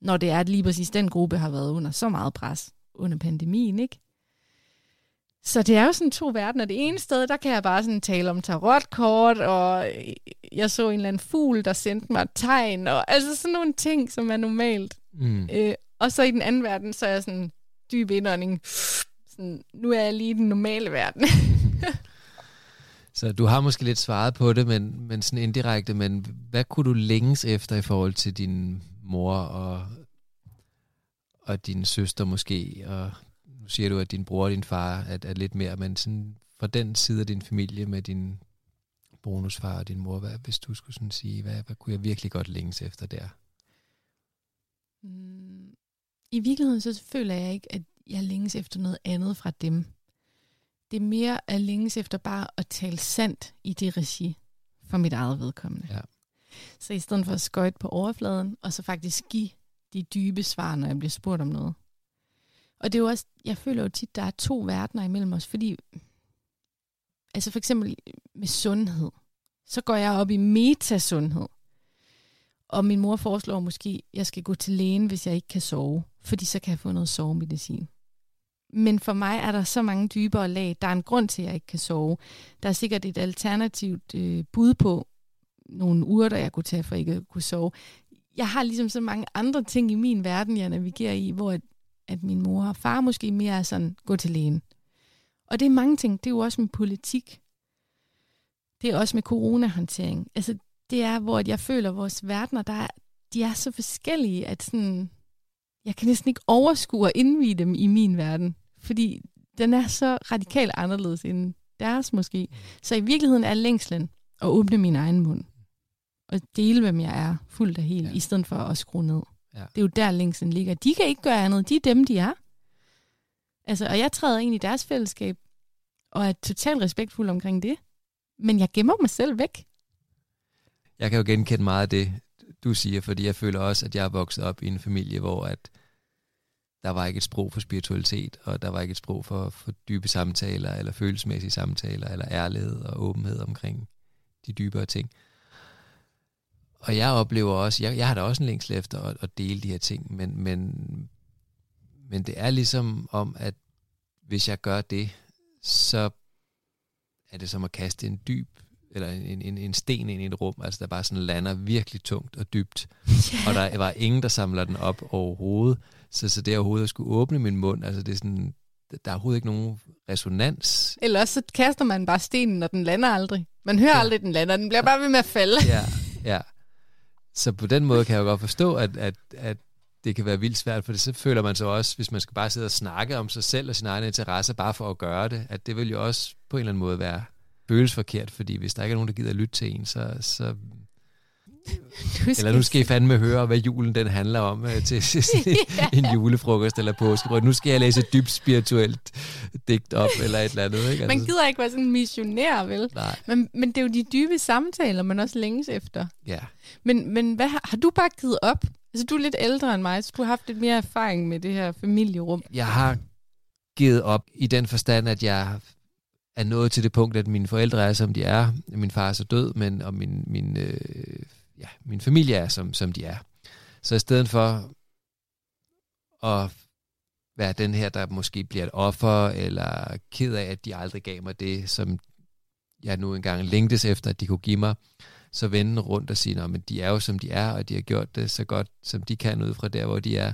når det er, at lige præcis den gruppe har været under så meget pres under pandemien, ikke? Så det er jo sådan to verdener. Det ene sted, der kan jeg bare sådan tale om tarotkort, og jeg så en eller anden fugl, der sendte mig et tegn, og altså sådan nogle ting, som er normalt. Mm. Øh, og så i den anden verden, så er jeg sådan dyb indånding. Sådan, nu er jeg lige i den normale verden. så du har måske lidt svaret på det, men, men sådan indirekte, men hvad kunne du længes efter i forhold til din mor og, og din søster måske, og nu siger du, at din bror og din far er, er lidt mere, men sådan fra den side af din familie med din bonusfar og din mor, hvad, hvis du skulle sådan sige, hvad, hvad kunne jeg virkelig godt længes efter der? Mm. I virkeligheden så føler jeg ikke, at jeg længes efter noget andet fra dem. Det er mere at længes efter bare at tale sandt i det regi for mit eget vedkommende. Ja. Så i stedet for at skøjte på overfladen, og så faktisk give de dybe svar, når jeg bliver spurgt om noget. Og det er jo også, jeg føler jo tit, der er to verdener imellem os, fordi, altså for eksempel med sundhed, så går jeg op i metasundhed. Og min mor foreslår måske, at jeg skal gå til lægen, hvis jeg ikke kan sove, fordi så kan jeg få noget sovemedicin. Men for mig er der så mange dybere lag. Der er en grund til, at jeg ikke kan sove. Der er sikkert et alternativt øh, bud på nogle urter, jeg kunne tage for ikke at kunne sove. Jeg har ligesom så mange andre ting i min verden, jeg navigerer i, hvor at, at min mor og far måske mere er sådan, gå til lægen. Og det er mange ting. Det er jo også med politik. Det er også med coronahåndtering. Altså, det er, hvor jeg føler, at vores verdener, der er, de er så forskellige, at sådan, jeg kan næsten ikke overskue og indvide dem i min verden. Fordi den er så radikalt anderledes end deres måske. Så i virkeligheden er længslen at åbne min egen mund. Og dele, hvem jeg er, fuldt og helt, ja. i stedet for at skrue ned. Ja. Det er jo der længslen ligger. De kan ikke gøre andet. De er dem, de er. Altså, og jeg træder ind i deres fællesskab, og er totalt respektfuld omkring det. Men jeg gemmer mig selv væk. Jeg kan jo genkende meget af det, du siger, fordi jeg føler også, at jeg er vokset op i en familie, hvor at der var ikke et sprog for spiritualitet, og der var ikke et sprog for, for dybe samtaler, eller følelsesmæssige samtaler, eller ærlighed og åbenhed omkring de dybere ting. Og jeg oplever også, jeg, jeg har da også en længsel efter at, at dele de her ting, men, men, men det er ligesom om, at hvis jeg gør det, så er det som at kaste en dyb eller en, en, en sten ind i et rum, altså der bare sådan lander virkelig tungt og dybt, yeah. og der var ingen, der samler den op overhovedet, så, så det overhovedet at skulle åbne min mund, altså det er sådan, der er overhovedet ikke nogen resonans. Eller så kaster man bare stenen, og den lander aldrig. Man hører ja. aldrig, den lander, den bliver bare ved med at falde. Ja, ja. Så på den måde kan jeg jo godt forstå, at, at, at det kan være vildt svært, for det så føler man så også, hvis man skal bare sidde og snakke om sig selv og sine egne interesser, bare for at gøre det, at det vil jo også på en eller anden måde være føles forkert, fordi hvis der ikke er nogen, der gider at lytte til en, så, så eller nu skal I fandme høre, hvad julen den handler om øh, til en julefrokost eller påskebrød. Nu skal jeg læse et dybt spirituelt digt op eller et eller andet. Ikke? Man altså- gider ikke være sådan en missionær, vel? Nej. Men, men det er jo de dybe samtaler, man også længes efter. Ja. Men, men hvad, har du bare givet op? Altså, du er lidt ældre end mig, så du har haft lidt mere erfaring med det her familierum. Jeg har givet op i den forstand, at jeg er nået til det punkt, at mine forældre er, som de er. Min far er så død, men og min, min, øh, ja, min familie er, som, som de er. Så i stedet for at være den her, der måske bliver et offer, eller ked af, at de aldrig gav mig det, som jeg nu engang længtes efter, at de kunne give mig, så vende rundt og sige, at de er jo som de er, og de har gjort det så godt, som de kan ud fra der, hvor de er.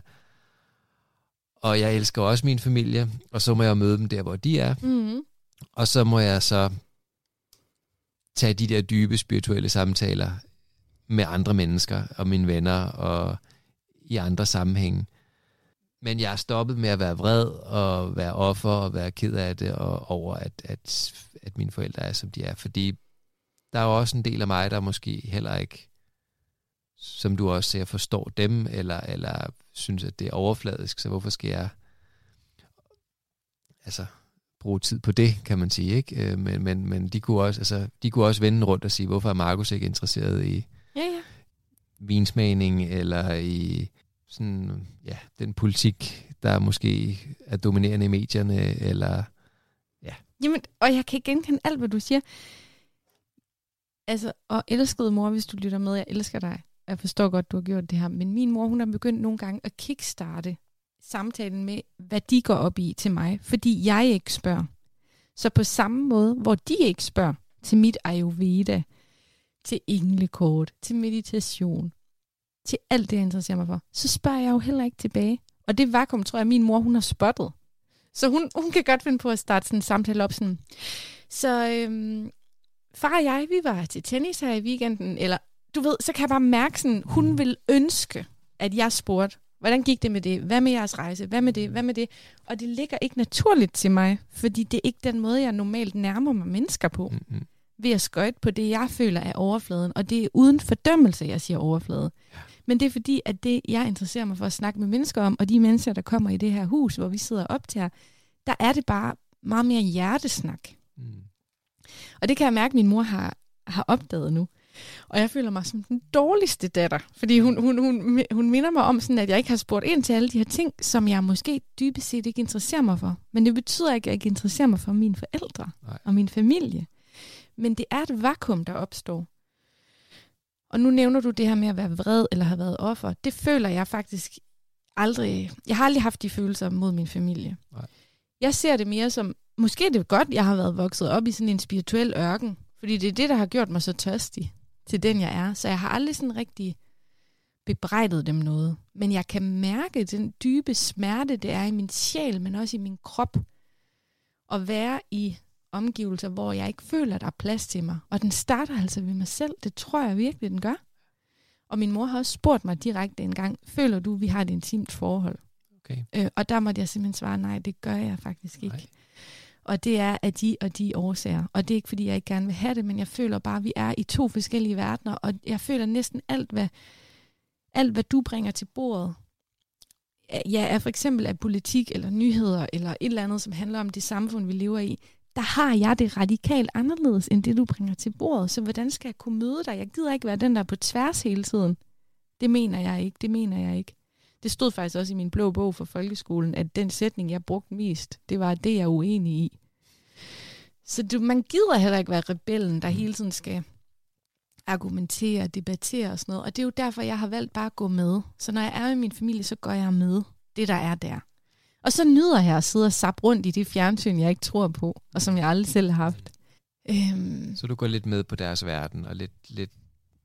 Og jeg elsker også min familie, og så må jeg møde dem der, hvor de er. Mm-hmm. Og så må jeg så tage de der dybe spirituelle samtaler med andre mennesker og mine venner og i andre sammenhænge. Men jeg er stoppet med at være vred og være offer og være ked af det og over, at, at, at mine forældre er, som de er. Fordi der er jo også en del af mig, der måske heller ikke, som du også ser, forstår dem, eller, eller synes, at det er overfladisk, så hvorfor skal jeg altså, bruge tid på det, kan man sige. Ikke? Øh, men, men, men de, kunne også, altså, de kunne også vende rundt og sige, hvorfor er Markus ikke interesseret i Ja, ja. vinsmagning, eller i sådan, ja, den politik, der måske er dominerende i medierne, eller Jamen, og jeg kan genkende alt, hvad du siger. Altså, og elskede mor, hvis du lytter med, jeg elsker dig. Jeg forstår godt, du har gjort det her. Men min mor, hun har begyndt nogle gange at kickstarte samtalen med, hvad de går op i til mig, fordi jeg ikke spørger. Så på samme måde, hvor de ikke spørger til mit Ayurveda, til englekort, til meditation, til alt det, jeg interesserer mig for, så spørger jeg jo heller ikke tilbage. Og det vakuum, tror jeg, min mor, hun har spottet. Så hun, hun kan godt finde på at starte sådan en samtale op sådan. Så øhm, far og jeg, vi var til tennis her i weekenden, eller du ved, så kan jeg bare mærke sådan, hun vil ønske, at jeg spurgte, hvordan gik det med det? Hvad med jeres rejse? Hvad med det? Hvad med det? Og det ligger ikke naturligt til mig, fordi det er ikke den måde, jeg normalt nærmer mig mennesker på, mm-hmm. Ved at skøjte på det, jeg føler er overfladen. Og det er uden fordømmelse, jeg siger overflade. Men det er fordi, at det, jeg interesserer mig for at snakke med mennesker om, og de mennesker, der kommer i det her hus, hvor vi sidder op til her, der er det bare meget mere hjertesnak. Mm. Og det kan jeg mærke, at min mor har, har opdaget nu. Og jeg føler mig som den dårligste datter, fordi hun, hun, hun, hun minder mig om, sådan, at jeg ikke har spurgt ind til alle de her ting, som jeg måske dybest set ikke interesserer mig for. Men det betyder ikke, at jeg ikke interesserer mig for mine forældre Nej. og min familie. Men det er et vakuum, der opstår. Og nu nævner du det her med at være vred eller have været offer. Det føler jeg faktisk aldrig... Jeg har aldrig haft de følelser mod min familie. Nej. Jeg ser det mere som... Måske er det godt, jeg har været vokset op i sådan en spirituel ørken. Fordi det er det, der har gjort mig så tørstig til den, jeg er. Så jeg har aldrig sådan rigtig bebrejdet dem noget. Men jeg kan mærke den dybe smerte, det er i min sjæl, men også i min krop. At være i omgivelser, hvor jeg ikke føler, at der er plads til mig. Og den starter altså ved mig selv. Det tror jeg virkelig, den gør. Og min mor har også spurgt mig direkte en gang, føler du, vi har et intimt forhold? Okay. Øh, og der måtte jeg simpelthen svare, nej, det gør jeg faktisk ikke. Nej. Og det er af de og de årsager. Og det er ikke, fordi jeg ikke gerne vil have det, men jeg føler bare, at vi er i to forskellige verdener, og jeg føler næsten alt, hvad, alt, hvad du bringer til bordet, ja, er for eksempel af politik eller nyheder, eller et eller andet, som handler om det samfund, vi lever i, der har jeg det radikalt anderledes, end det, du bringer til bordet. Så hvordan skal jeg kunne møde dig? Jeg gider ikke være den, der er på tværs hele tiden. Det mener jeg ikke, det mener jeg ikke. Det stod faktisk også i min blå bog for folkeskolen, at den sætning, jeg brugte mest, det var det, jeg er uenig i. Så du, man gider heller ikke være rebellen, der hele tiden skal argumentere, debattere og sådan noget. Og det er jo derfor, jeg har valgt bare at gå med. Så når jeg er med min familie, så går jeg med det, der er der. Og så nyder jeg at sidde og sappe rundt i det fjernsyn, jeg ikke tror på, og som jeg aldrig selv har haft. Øhm, Så du går lidt med på deres verden, og lidt, lidt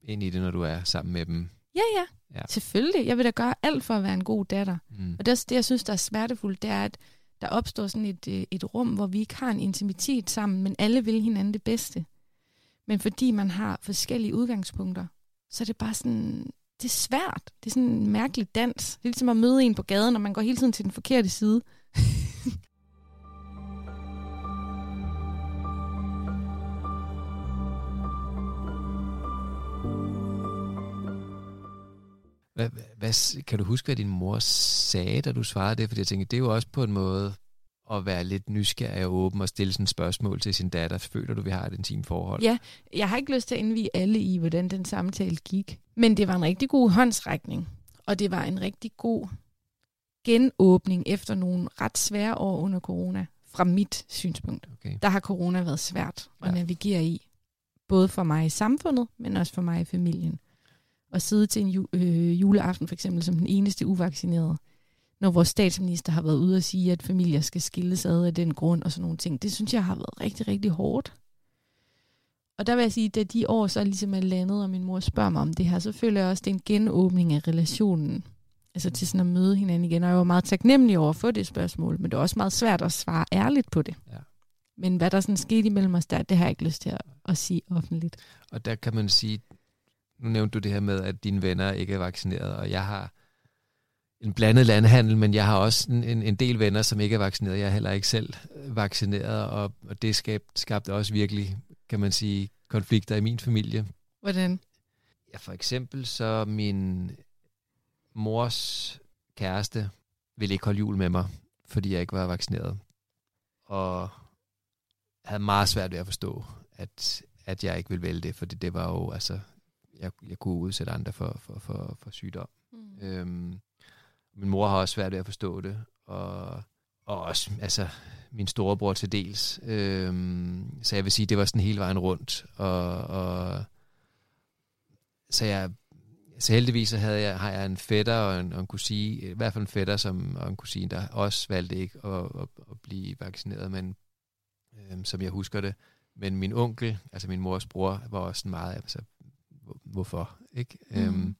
ind i det, når du er sammen med dem. ja, ja, Ja. selvfølgelig. Jeg vil da gøre alt for at være en god datter. Mm. Og det, er det, jeg synes, der er smertefuldt, det er, at der opstår sådan et, øh, et rum, hvor vi ikke har en intimitet sammen, men alle vil hinanden det bedste. Men fordi man har forskellige udgangspunkter, så er det bare sådan, det er svært. Det er sådan en mærkelig dans. Det er ligesom at møde en på gaden, og man går hele tiden til den forkerte side. Hvad, hvad, kan du huske, hvad din mor sagde, da du svarede det? Fordi jeg tænker, det er jo også på en måde at være lidt nysgerrig og åben og stille sådan et spørgsmål til sin datter. Føler du, vi har et intimt forhold? Ja, jeg har ikke lyst til at indvige alle i, hvordan den samtale gik. Men det var en rigtig god håndsrækning, og det var en rigtig god genåbning efter nogle ret svære år under corona, fra mit synspunkt. Okay. Der har corona været svært at Ja. navigere i, både for mig i samfundet, men også for mig i familien. At sidde til en ju- øh, juleaften for eksempel som den eneste uvaccinerede, når vores statsminister har været ude og sige, at familier skal skilles ad af den grund og sådan nogle ting. Det synes jeg har været rigtig, rigtig hårdt. Og der vil jeg sige, at da de år så ligesom er landet, og min mor spørger mig om det her, så føler jeg også, at det er en genåbning af relationen. Altså til sådan at møde hinanden igen. Og jeg var meget taknemmelig over at få det spørgsmål, men det var også meget svært at svare ærligt på det. Ja. Men hvad der sådan skete imellem os der, det har jeg ikke lyst til at, at sige offentligt. Og der kan man sige, nu nævnte du det her med, at dine venner ikke er vaccineret, og jeg har en blandet landhandel, men jeg har også en, en, en del venner, som ikke er vaccineret. Jeg er heller ikke selv vaccineret, og, og det skabte, skabte også virkelig, kan man sige, konflikter i min familie. Hvordan? Ja, for eksempel så min mors kæreste ville ikke holde jul med mig, fordi jeg ikke var vaccineret. og havde meget svært ved at forstå, at, at jeg ikke ville vælge det, fordi det var jo, altså, jeg, jeg kunne udsætte andre for, for, for, for sygdom. Mm. Øhm, min mor har også svært ved at forstå det, og, og også altså, min storebror til dels. Øhm, så jeg vil sige, det var sådan hele vejen rundt. Og, og, så jeg så heldigvis så havde jeg, har jeg en fætter og en, og en kusine, i hvert fald en fætter som, og en kusine, der også valgte ikke at, at, at blive vaccineret, men øhm, som jeg husker det. Men min onkel, altså min mors bror, var også meget, altså, hvorfor? Ikke? Øhm, mm. Øhm,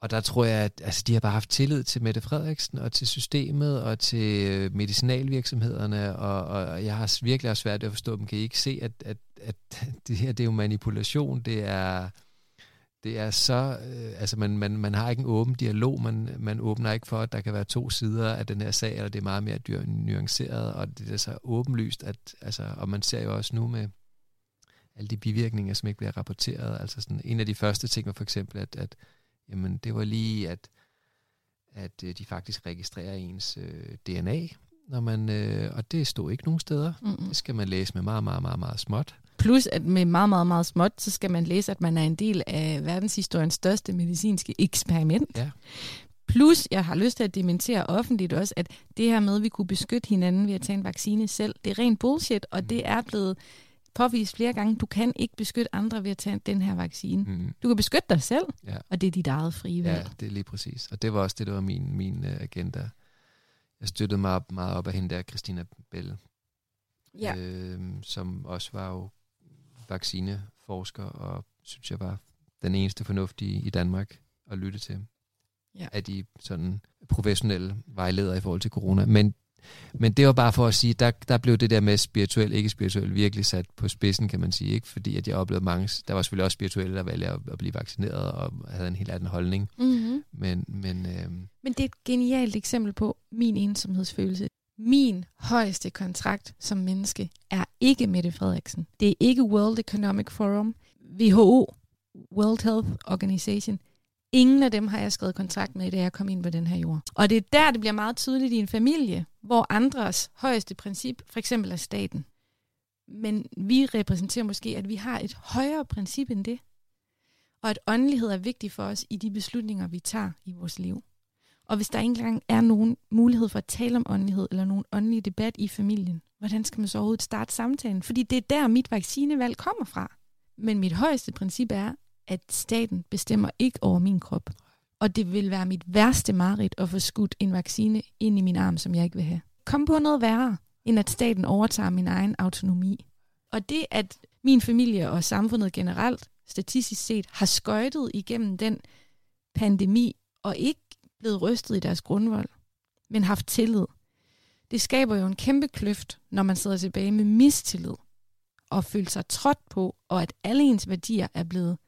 og der tror jeg, at altså, de har bare haft tillid til Mette Frederiksen og til systemet og til øh, medicinalvirksomhederne, og, og jeg har virkelig også svært ved at forstå dem. Kan I ikke se, at, at, at det her det er jo manipulation? Det er, det er så, øh, altså man, man, man har ikke en åben dialog, man, man åbner ikke for, at der kan være to sider af den her sag, eller det er meget mere dyr, nuanceret, og det er så åbenlyst, at, altså, og man ser jo også nu med alle de bivirkninger, som ikke bliver rapporteret, altså sådan, en af de første ting var for eksempel, at, at jamen det var lige, at, at øh, de faktisk registrerer ens øh, DNA, når man, øh, og det stod ikke nogen steder. Mm-hmm. Det skal man læse med meget, meget, meget, meget småt. Plus, at med meget, meget, meget småt, så skal man læse, at man er en del af verdenshistoriens største medicinske eksperiment. Ja. Plus, jeg har lyst til at dementere offentligt også, at det her med, at vi kunne beskytte hinanden ved at tage en vaccine selv, det er rent bullshit, og mm. det er blevet påvist flere gange, du kan ikke beskytte andre ved at tage den her vaccine. Mm. Du kan beskytte dig selv, ja. og det er dit eget frie valg. Ja, det er lige præcis. Og det var også det, der var min, min uh, agenda. Jeg støttede mig op, meget op af hende der, Christina Bell, ja. øh, som også var jo vaccineforsker, og synes jeg var den eneste fornuftige i Danmark at lytte til. Ja. Af de sådan professionelle vejledere i forhold til corona. Men men det var bare for at sige, der, der blev det der med spirituel, ikke spirituel, virkelig sat på spidsen, kan man sige. ikke Fordi at jeg oplevede mange, der var selvfølgelig også spirituelle, der valgte at, at blive vaccineret og havde en helt anden holdning. Mm-hmm. Men, men, øh... men det er et genialt eksempel på min ensomhedsfølelse. Min højeste kontrakt som menneske er ikke Mette Frederiksen. Det er ikke World Economic Forum, WHO, World Health Organization. Ingen af dem har jeg skrevet kontrakt med, da jeg kom ind på den her jord. Og det er der, det bliver meget tydeligt i en familie, hvor andres højeste princip for eksempel er staten. Men vi repræsenterer måske, at vi har et højere princip end det. Og at åndelighed er vigtig for os i de beslutninger, vi tager i vores liv. Og hvis der ikke engang er nogen mulighed for at tale om åndelighed, eller nogen åndelig debat i familien, hvordan skal man så overhovedet starte samtalen? Fordi det er der, mit vaccinevalg kommer fra. Men mit højeste princip er, at staten bestemmer ikke over min krop. Og det vil være mit værste mareridt at få skudt en vaccine ind i min arm, som jeg ikke vil have. Kom på noget værre, end at staten overtager min egen autonomi. Og det, at min familie og samfundet generelt, statistisk set, har skøjtet igennem den pandemi, og ikke blevet rystet i deres grundvold, men haft tillid. Det skaber jo en kæmpe kløft, når man sidder tilbage med mistillid, og føler sig trådt på, og at alle ens værdier er blevet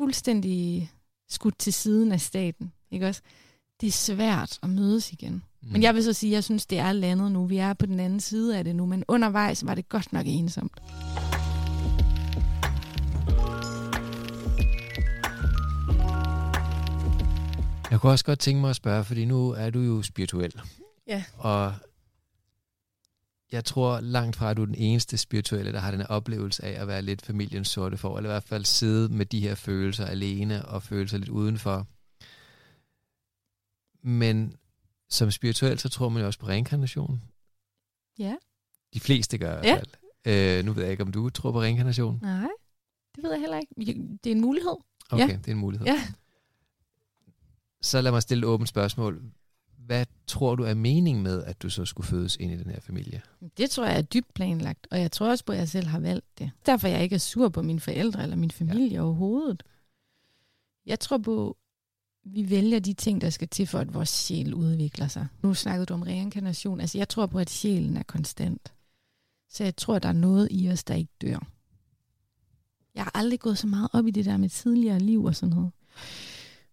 fuldstændig skudt til siden af staten. Ikke også? Det er svært at mødes igen. Mm. Men jeg vil så sige, at jeg synes, det er landet nu. Vi er på den anden side af det nu, men undervejs var det godt nok ensomt. Jeg kunne også godt tænke mig at spørge, fordi nu er du jo spirituel. Ja. Og jeg tror langt fra, at du er den eneste spirituelle, der har den oplevelse af at være lidt familiens sorte for, eller i hvert fald sidde med de her følelser alene og føle sig lidt udenfor. Men som spirituel, så tror man jo også på reinkarnation. Ja. De fleste gør i hvert fald. Øh, nu ved jeg ikke, om du tror på reinkarnation. Nej, det ved jeg heller ikke. Det er en mulighed. Okay, ja. det er en mulighed. Ja. Så lad mig stille et åbent spørgsmål hvad tror du er meningen med, at du så skulle fødes ind i den her familie? Det tror jeg er dybt planlagt, og jeg tror også på, at jeg selv har valgt det. Derfor jeg ikke er sur på mine forældre eller min familie ja. overhovedet. Jeg tror på, at vi vælger de ting, der skal til for, at vores sjæl udvikler sig. Nu snakkede du om reinkarnation. Altså, jeg tror på, at sjælen er konstant. Så jeg tror, der er noget i os, der ikke dør. Jeg har aldrig gået så meget op i det der med tidligere liv og sådan noget.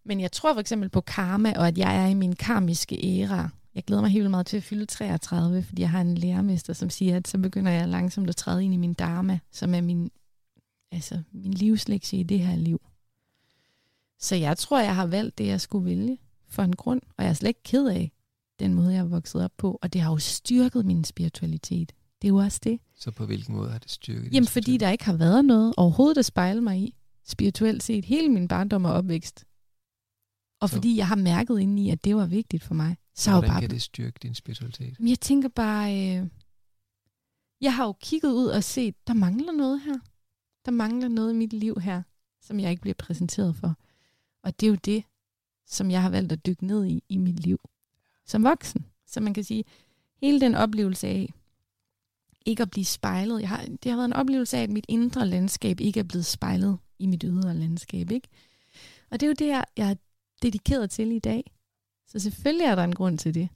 Men jeg tror for eksempel på karma, og at jeg er i min karmiske æra. Jeg glæder mig helt meget til at fylde 33, fordi jeg har en lærermester, som siger, at så begynder jeg langsomt at træde ind i min dharma, som er min, altså, min livslektie i det her liv. Så jeg tror, jeg har valgt det, jeg skulle vælge for en grund, og jeg er slet ikke ked af, den måde, jeg er vokset op på, og det har jo styrket min spiritualitet. Det er jo også det. Så på hvilken måde har det styrket Jamen, fordi der ikke har været noget overhovedet at spejle mig i, spirituelt set, hele min barndom og opvækst. Og Så- fordi jeg har mærket indeni, at det var vigtigt for mig. Så Hvordan bare kan det styrke din spiritualitet? Men jeg tænker bare, øh, jeg har jo kigget ud og set, der mangler noget her. Der mangler noget i mit liv her, som jeg ikke bliver præsenteret for. Og det er jo det, som jeg har valgt at dykke ned i i mit liv som voksen. Så man kan sige, hele den oplevelse af ikke at blive spejlet. Jeg har, det har været en oplevelse af, at mit indre landskab ikke er blevet spejlet i mit ydre landskab. Ikke? Og det er jo det, jeg, jeg dedikeret til i dag. Så selvfølgelig er der en grund til det.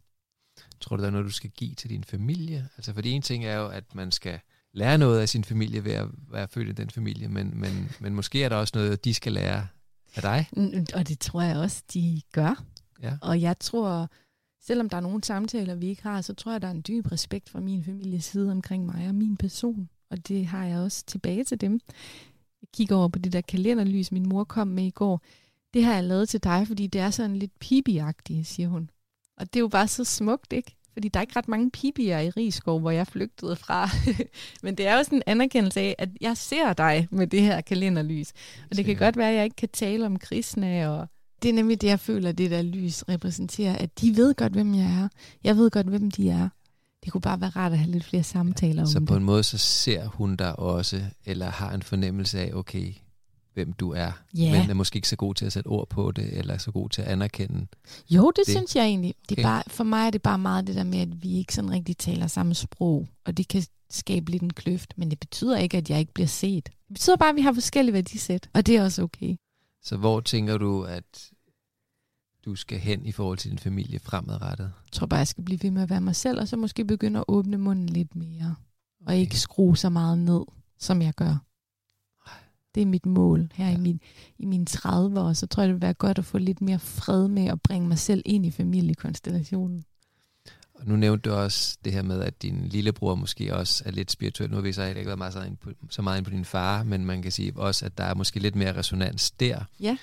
Tror du, der er noget, du skal give til din familie? Altså, fordi en ting er jo, at man skal lære noget af sin familie ved at være født i den familie, men, men, men måske er der også noget, de skal lære af dig. Mm, Og det tror jeg også, de gør. Ja. Og jeg tror, selvom der er nogle samtaler, vi ikke har, så tror jeg, der er en dyb respekt fra min families side omkring mig og min person. Og det har jeg også tilbage til dem. Jeg kigger over på det der kalenderlys, min mor kom med i går. Det har jeg lavet til dig, fordi det er sådan lidt pibiagtigt, siger hun. Og det er jo bare så smukt, ikke? Fordi der er ikke ret mange pibier i Rigskov, hvor jeg flygtede fra. Men det er jo sådan en anerkendelse af, at jeg ser dig med det her kalenderlys. Og det kan godt være, at jeg ikke kan tale om Krishna, og det er nemlig det, jeg føler, det der lys repræsenterer, at de ved godt, hvem jeg er. Jeg ved godt, hvem de er. Det kunne bare være rart at have lidt flere samtaler Så om på det. en måde, så ser hun dig også, eller har en fornemmelse af, okay, hvem du er, Ja. men er måske ikke så god til at sætte ord på det, eller så god til at anerkende. Jo, det, det- synes jeg egentlig. Det er Okay. bare, for mig er det bare meget det der med, at vi ikke sådan rigtig taler samme sprog, og det kan skabe lidt en kløft, men det betyder ikke, at jeg ikke bliver set. Det betyder bare, at vi har forskellige værdisæt, og det er også okay. Så hvor tænker du, at du skal hen i forhold til din familie fremadrettet? Jeg tror bare, jeg skal blive ved med at være mig selv, og så måske begynde at åbne munden lidt mere, og Okay. ikke skrue så meget ned, som jeg gør. Det er mit mål her ja. I, min, i mine 30 år, så tror jeg, det vil være godt at få lidt mere fred med at bringe mig selv ind i familiekonstellationen. Og nu nævnte du også det her med, at din lillebror måske også er lidt spirituel. Nu har vi så ikke været meget så, ind på, så meget ind på din far, men man kan sige også, at der er måske lidt mere resonans der. Ja.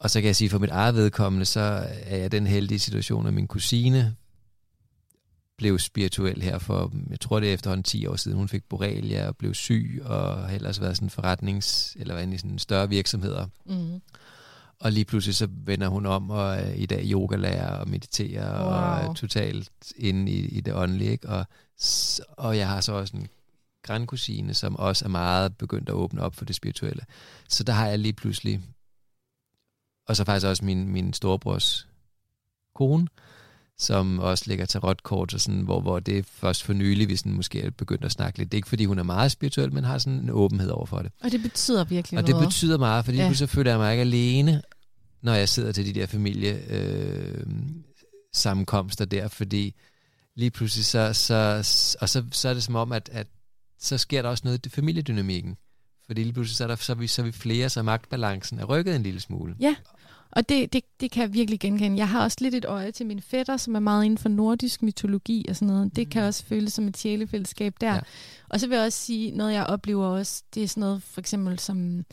Og så kan jeg sige, for mit eget vedkommende, så er jeg den heldige situation, at min kusine blev spirituel her for, jeg tror det er efterhånden 10 år siden, hun fik borrelia og blev syg, og har ellers været sådan forretnings, eller været inde i sådan større virksomheder. Mm. Og lige pludselig så vender hun om og er i dag yogalærer og mediterer wow. og totalt inde i, i det åndelige. Ikke? Og, og jeg har så også en grandkusine, som også er meget begyndt at åbne op for det spirituelle. Så der har jeg lige pludselig, og så faktisk også min, min storebrors kone, som også lægger tarotkort, og sådan, hvor, hvor det er først for nylig, vi sådan måske er begyndt at snakke lidt. Det er ikke, fordi hun er meget spirituel, men har sådan en åbenhed over for det. Og det betyder virkelig Og det noget. betyder meget, fordi ja. så føler jeg mig ikke alene, når jeg sidder til de der familie øh, sammenkomster der, fordi lige pludselig så, så, og så, så er det som om, at, at så sker der også noget i familiedynamikken. Fordi lige pludselig så er, der, så er, vi, så er vi flere, så magtbalancen er rykket en lille smule. Ja, og det, det, det kan jeg virkelig genkende. Jeg har også lidt et øje til min fætter, som er meget inden for nordisk mytologi og sådan noget. Det kan også føles som et sjælefællesskab der. Ja. Og så vil jeg også sige, noget jeg oplever også, det er sådan noget for eksempel som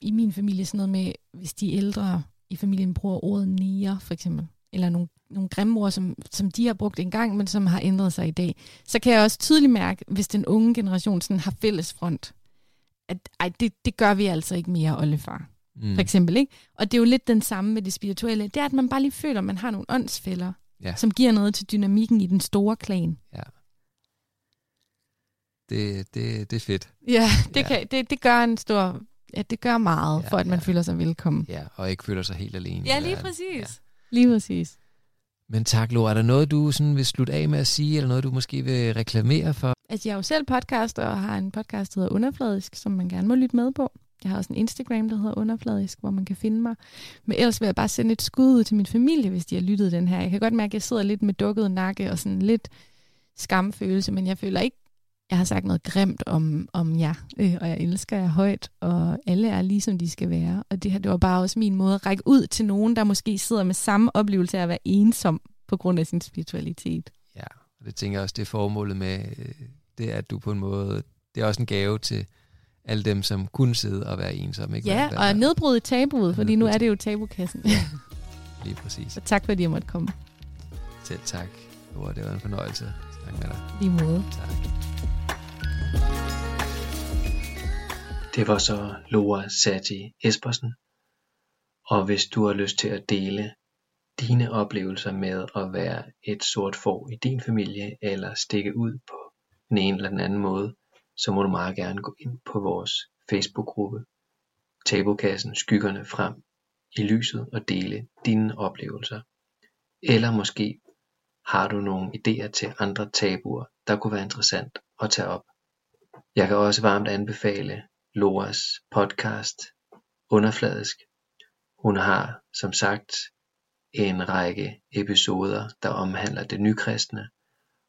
i min familie, sådan noget med, hvis de ældre i familien bruger ordet nier, for eksempel, eller nogle, nogle grimme ord, som, som de har brugt engang, men som har ændret sig i dag, så kan jeg også tydeligt mærke, hvis den unge generation sådan har fælles front, at ej, det, det gør vi altså ikke mere, oldefar Mm. for eksempel. Ikke? Og det er jo lidt den samme med det spirituelle. Det er, at man bare lige føler, at man har nogle åndsfælder, Ja. som giver noget til dynamikken i den store klan. Det, det, det er fedt. Ja, det, Ja. Kan, det, det gør en stor... Ja, det gør meget, Ja, for at man ja. føler sig velkommen. Ja, og ikke føler sig helt alene. Ja, lige præcis. Ja. Lige præcis. Men tak, Laura. Er der noget, du sådan vil slutte af med at sige, eller noget, du måske vil reklamere for? Altså, jeg er jo selv podcaster og har en podcast, der hedder Underfladisk, som man gerne må lytte med på. Jeg har også en Instagram, der hedder Underfladisk, hvor man kan finde mig. Men ellers vil jeg bare sende et skud ud til min familie, hvis de har lyttet den her. Jeg kan godt mærke, at jeg sidder lidt med dukket nakke og sådan lidt skamfølelse, men jeg føler ikke, jeg har sagt noget grimt om, om jer, øh, og jeg elsker jer højt, og alle er lige som de skal være. Og det her, det var bare også min måde at række ud til nogen, der måske sidder med samme oplevelse af at være ensom på grund af sin spiritualitet. Ja, og det tænker jeg også, det er formålet med, øh, det er, at du på en måde, det er også en gave til alle dem, som kunne sidde og være ensomme. Ikke? Ja, Hvad- og nedbryde tabuet, fordi nu er det jo tabukassen. Lige præcis. Så tak fordi jeg måtte komme. Selv tak. Det var en fornøjelse at snakke med dig. Lige måde. Tak. Det var så Laura Sati Espersen. Og hvis du har lyst til at dele dine oplevelser med at være et sort får i din familie, eller stikke ud på den ene eller den anden måde, så må du meget gerne gå ind på vores Facebook-gruppe, Tabukassen Skyggerne frem i lyset og dele dine oplevelser. Eller måske har du nogle idéer til andre tabuer, der kunne være interessant at tage op. Jeg kan også varmt anbefale Loras podcast Underfladisk. Hun har som sagt en række episoder, der omhandler det nykristne,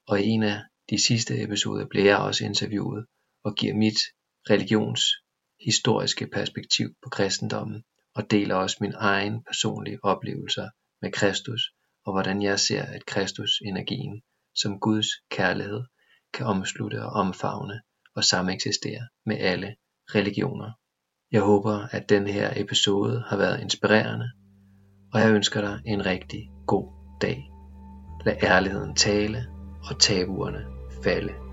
og i en af de sidste episoder blev jeg også interviewet og giver mit religionshistoriske perspektiv på kristendommen og deler også min egen personlige oplevelser med Kristus og hvordan jeg ser, at Kristus energien som Guds kærlighed kan omslutte og omfavne og sameksistere med alle religioner. Jeg håber, at den her episode har været inspirerende, og jeg ønsker dig en rigtig god dag. Lad ærligheden tale og tabuerne falde.